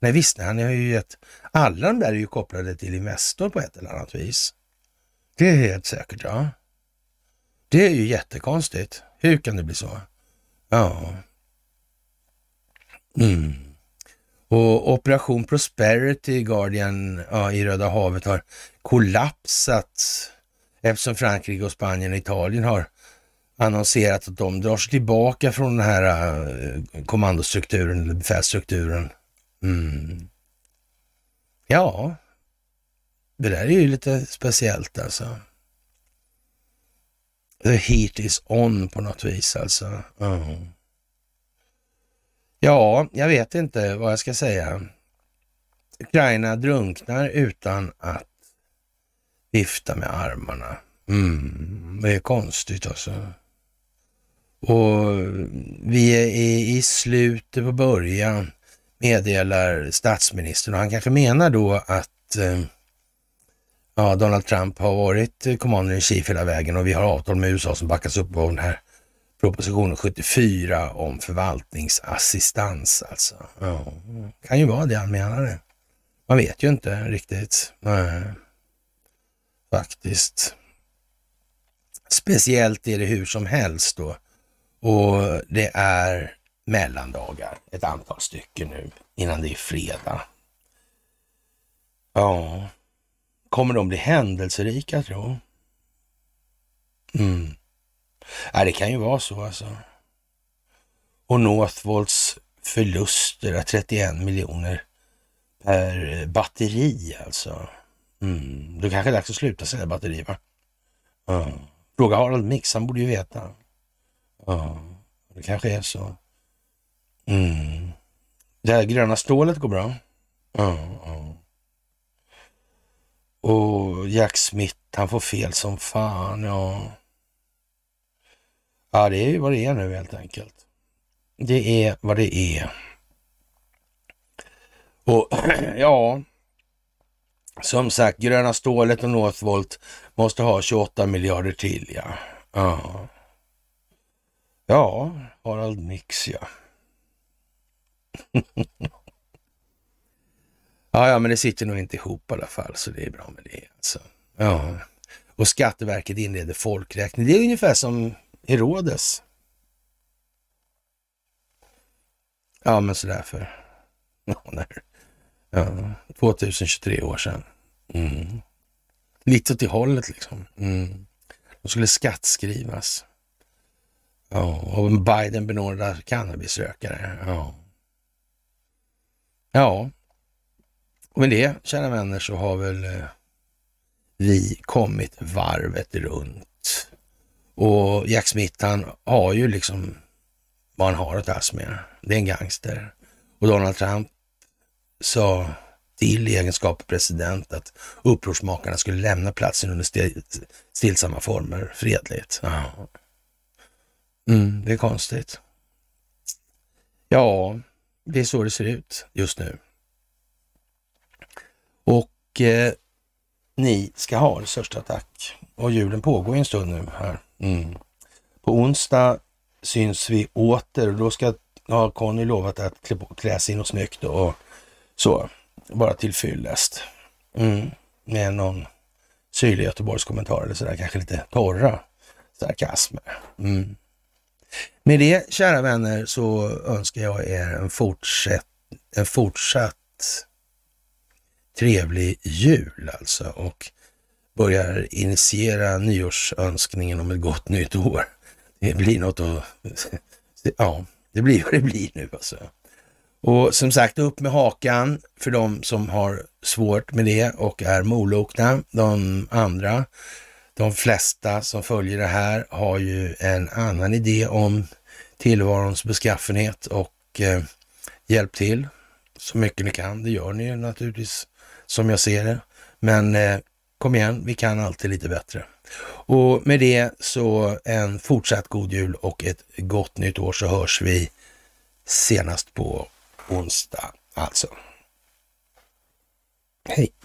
nej visst, han har ju gett, alla de där är ju kopplade till Investor på ett eller annat vis. Det är helt säkert, ja. Det är ju jättekonstigt. Hur kan det bli så? Ja. Mm. Och Operation Prosperity Guardian ja, i Röda havet har kollapsat eftersom Frankrike och Spanien och Italien har annonserat att de drar sig tillbaka från den här uh, kommandostrukturen eller befälsstrukturen. Mm. Ja, det där är ju lite speciellt alltså. The heat is on på något vis alltså. Uh. Ja, jag vet inte vad jag ska säga. Ukraina drunknar utan att vifta med armarna. Mm. det är konstigt alltså. Och vi är i slutet på början, meddelar statsministern. Och han kanske menar då att eh, ja, Donald Trump har varit eh, commander in chief hela vägen och vi har avtal med USA som backas upp av den här propositionen 74 om förvaltningsassistans alltså. Ja, kan ju vara det han menade. Man vet ju inte riktigt. Nej. Faktiskt. Speciellt är det hur som helst då. Och det är mellandagar, ett antal stycken nu, innan det är fredag. Ja, kommer de bli händelserika tro? Mm. Ja, det kan ju vara så alltså. Och Northvolts förluster är 31 miljoner per eh, batteri alltså. Mm. Det kanske är dags att sluta sälja batterier. va? Mm. Fråga Harald Mix, han borde ju veta. Ja, det kanske är så. Mm. Det här gröna stålet går bra. Ja, ja. Och Jack Smith, han får fel som fan. Ja ja, det är ju vad det är nu helt enkelt. Det är vad det är. Och ja, som sagt, gröna stålet och Northvolt måste ha 28 miljarder till, ja. Ja, ja Harald Mix, ja. ja, ja, men det sitter nog inte ihop i alla fall, så det är bra med det. Alltså. Ja. Och Skatteverket inleder folkräkning. Det är ungefär som Herodes. Ja, men sådär för ja, 2023 år sedan. Mm. Lite åt det hållet liksom. Mm. De skulle skattskrivas. Ja, och Biden benådar cannabisrökare. Ja. Ja, och med det, kära vänner, så har väl eh, vi kommit varvet runt. Och Jack Smith, han har ju liksom vad han har att tas med. Det är en gangster. Och Donald Trump sa till i egenskap av president att upprorsmakarna skulle lämna platsen under stillsamma former, fredligt. Ja. Mm, det är konstigt. Ja, det är så det ser ut just nu. Och eh, ni ska ha det största tack. Och julen pågår en stund nu här. Mm. På onsdag syns vi åter och då ska ja, Conny lovat att klä, klä sig något snyggt och så. Bara till fyllest. Mm. Med någon syrlig Göteborgskommentar eller sådär, kanske lite torra sarkasmer. Mm. Med det, kära vänner, så önskar jag er en, fortsätt, en fortsatt trevlig jul alltså och börjar initiera nyårsönskningen om ett gott nytt år. Det blir något att... Ja, det blir vad det blir nu alltså. Och som sagt, upp med hakan för de som har svårt med det och är molokna. De andra, de flesta som följer det här har ju en annan idé om tillvarons beskaffenhet och eh, hjälp till så mycket ni kan. Det gör ni ju naturligtvis som jag ser det. Men eh, kom igen, vi kan alltid lite bättre. Och med det så en fortsatt god jul och ett gott nytt år så hörs vi senast på onsdag alltså. Hej!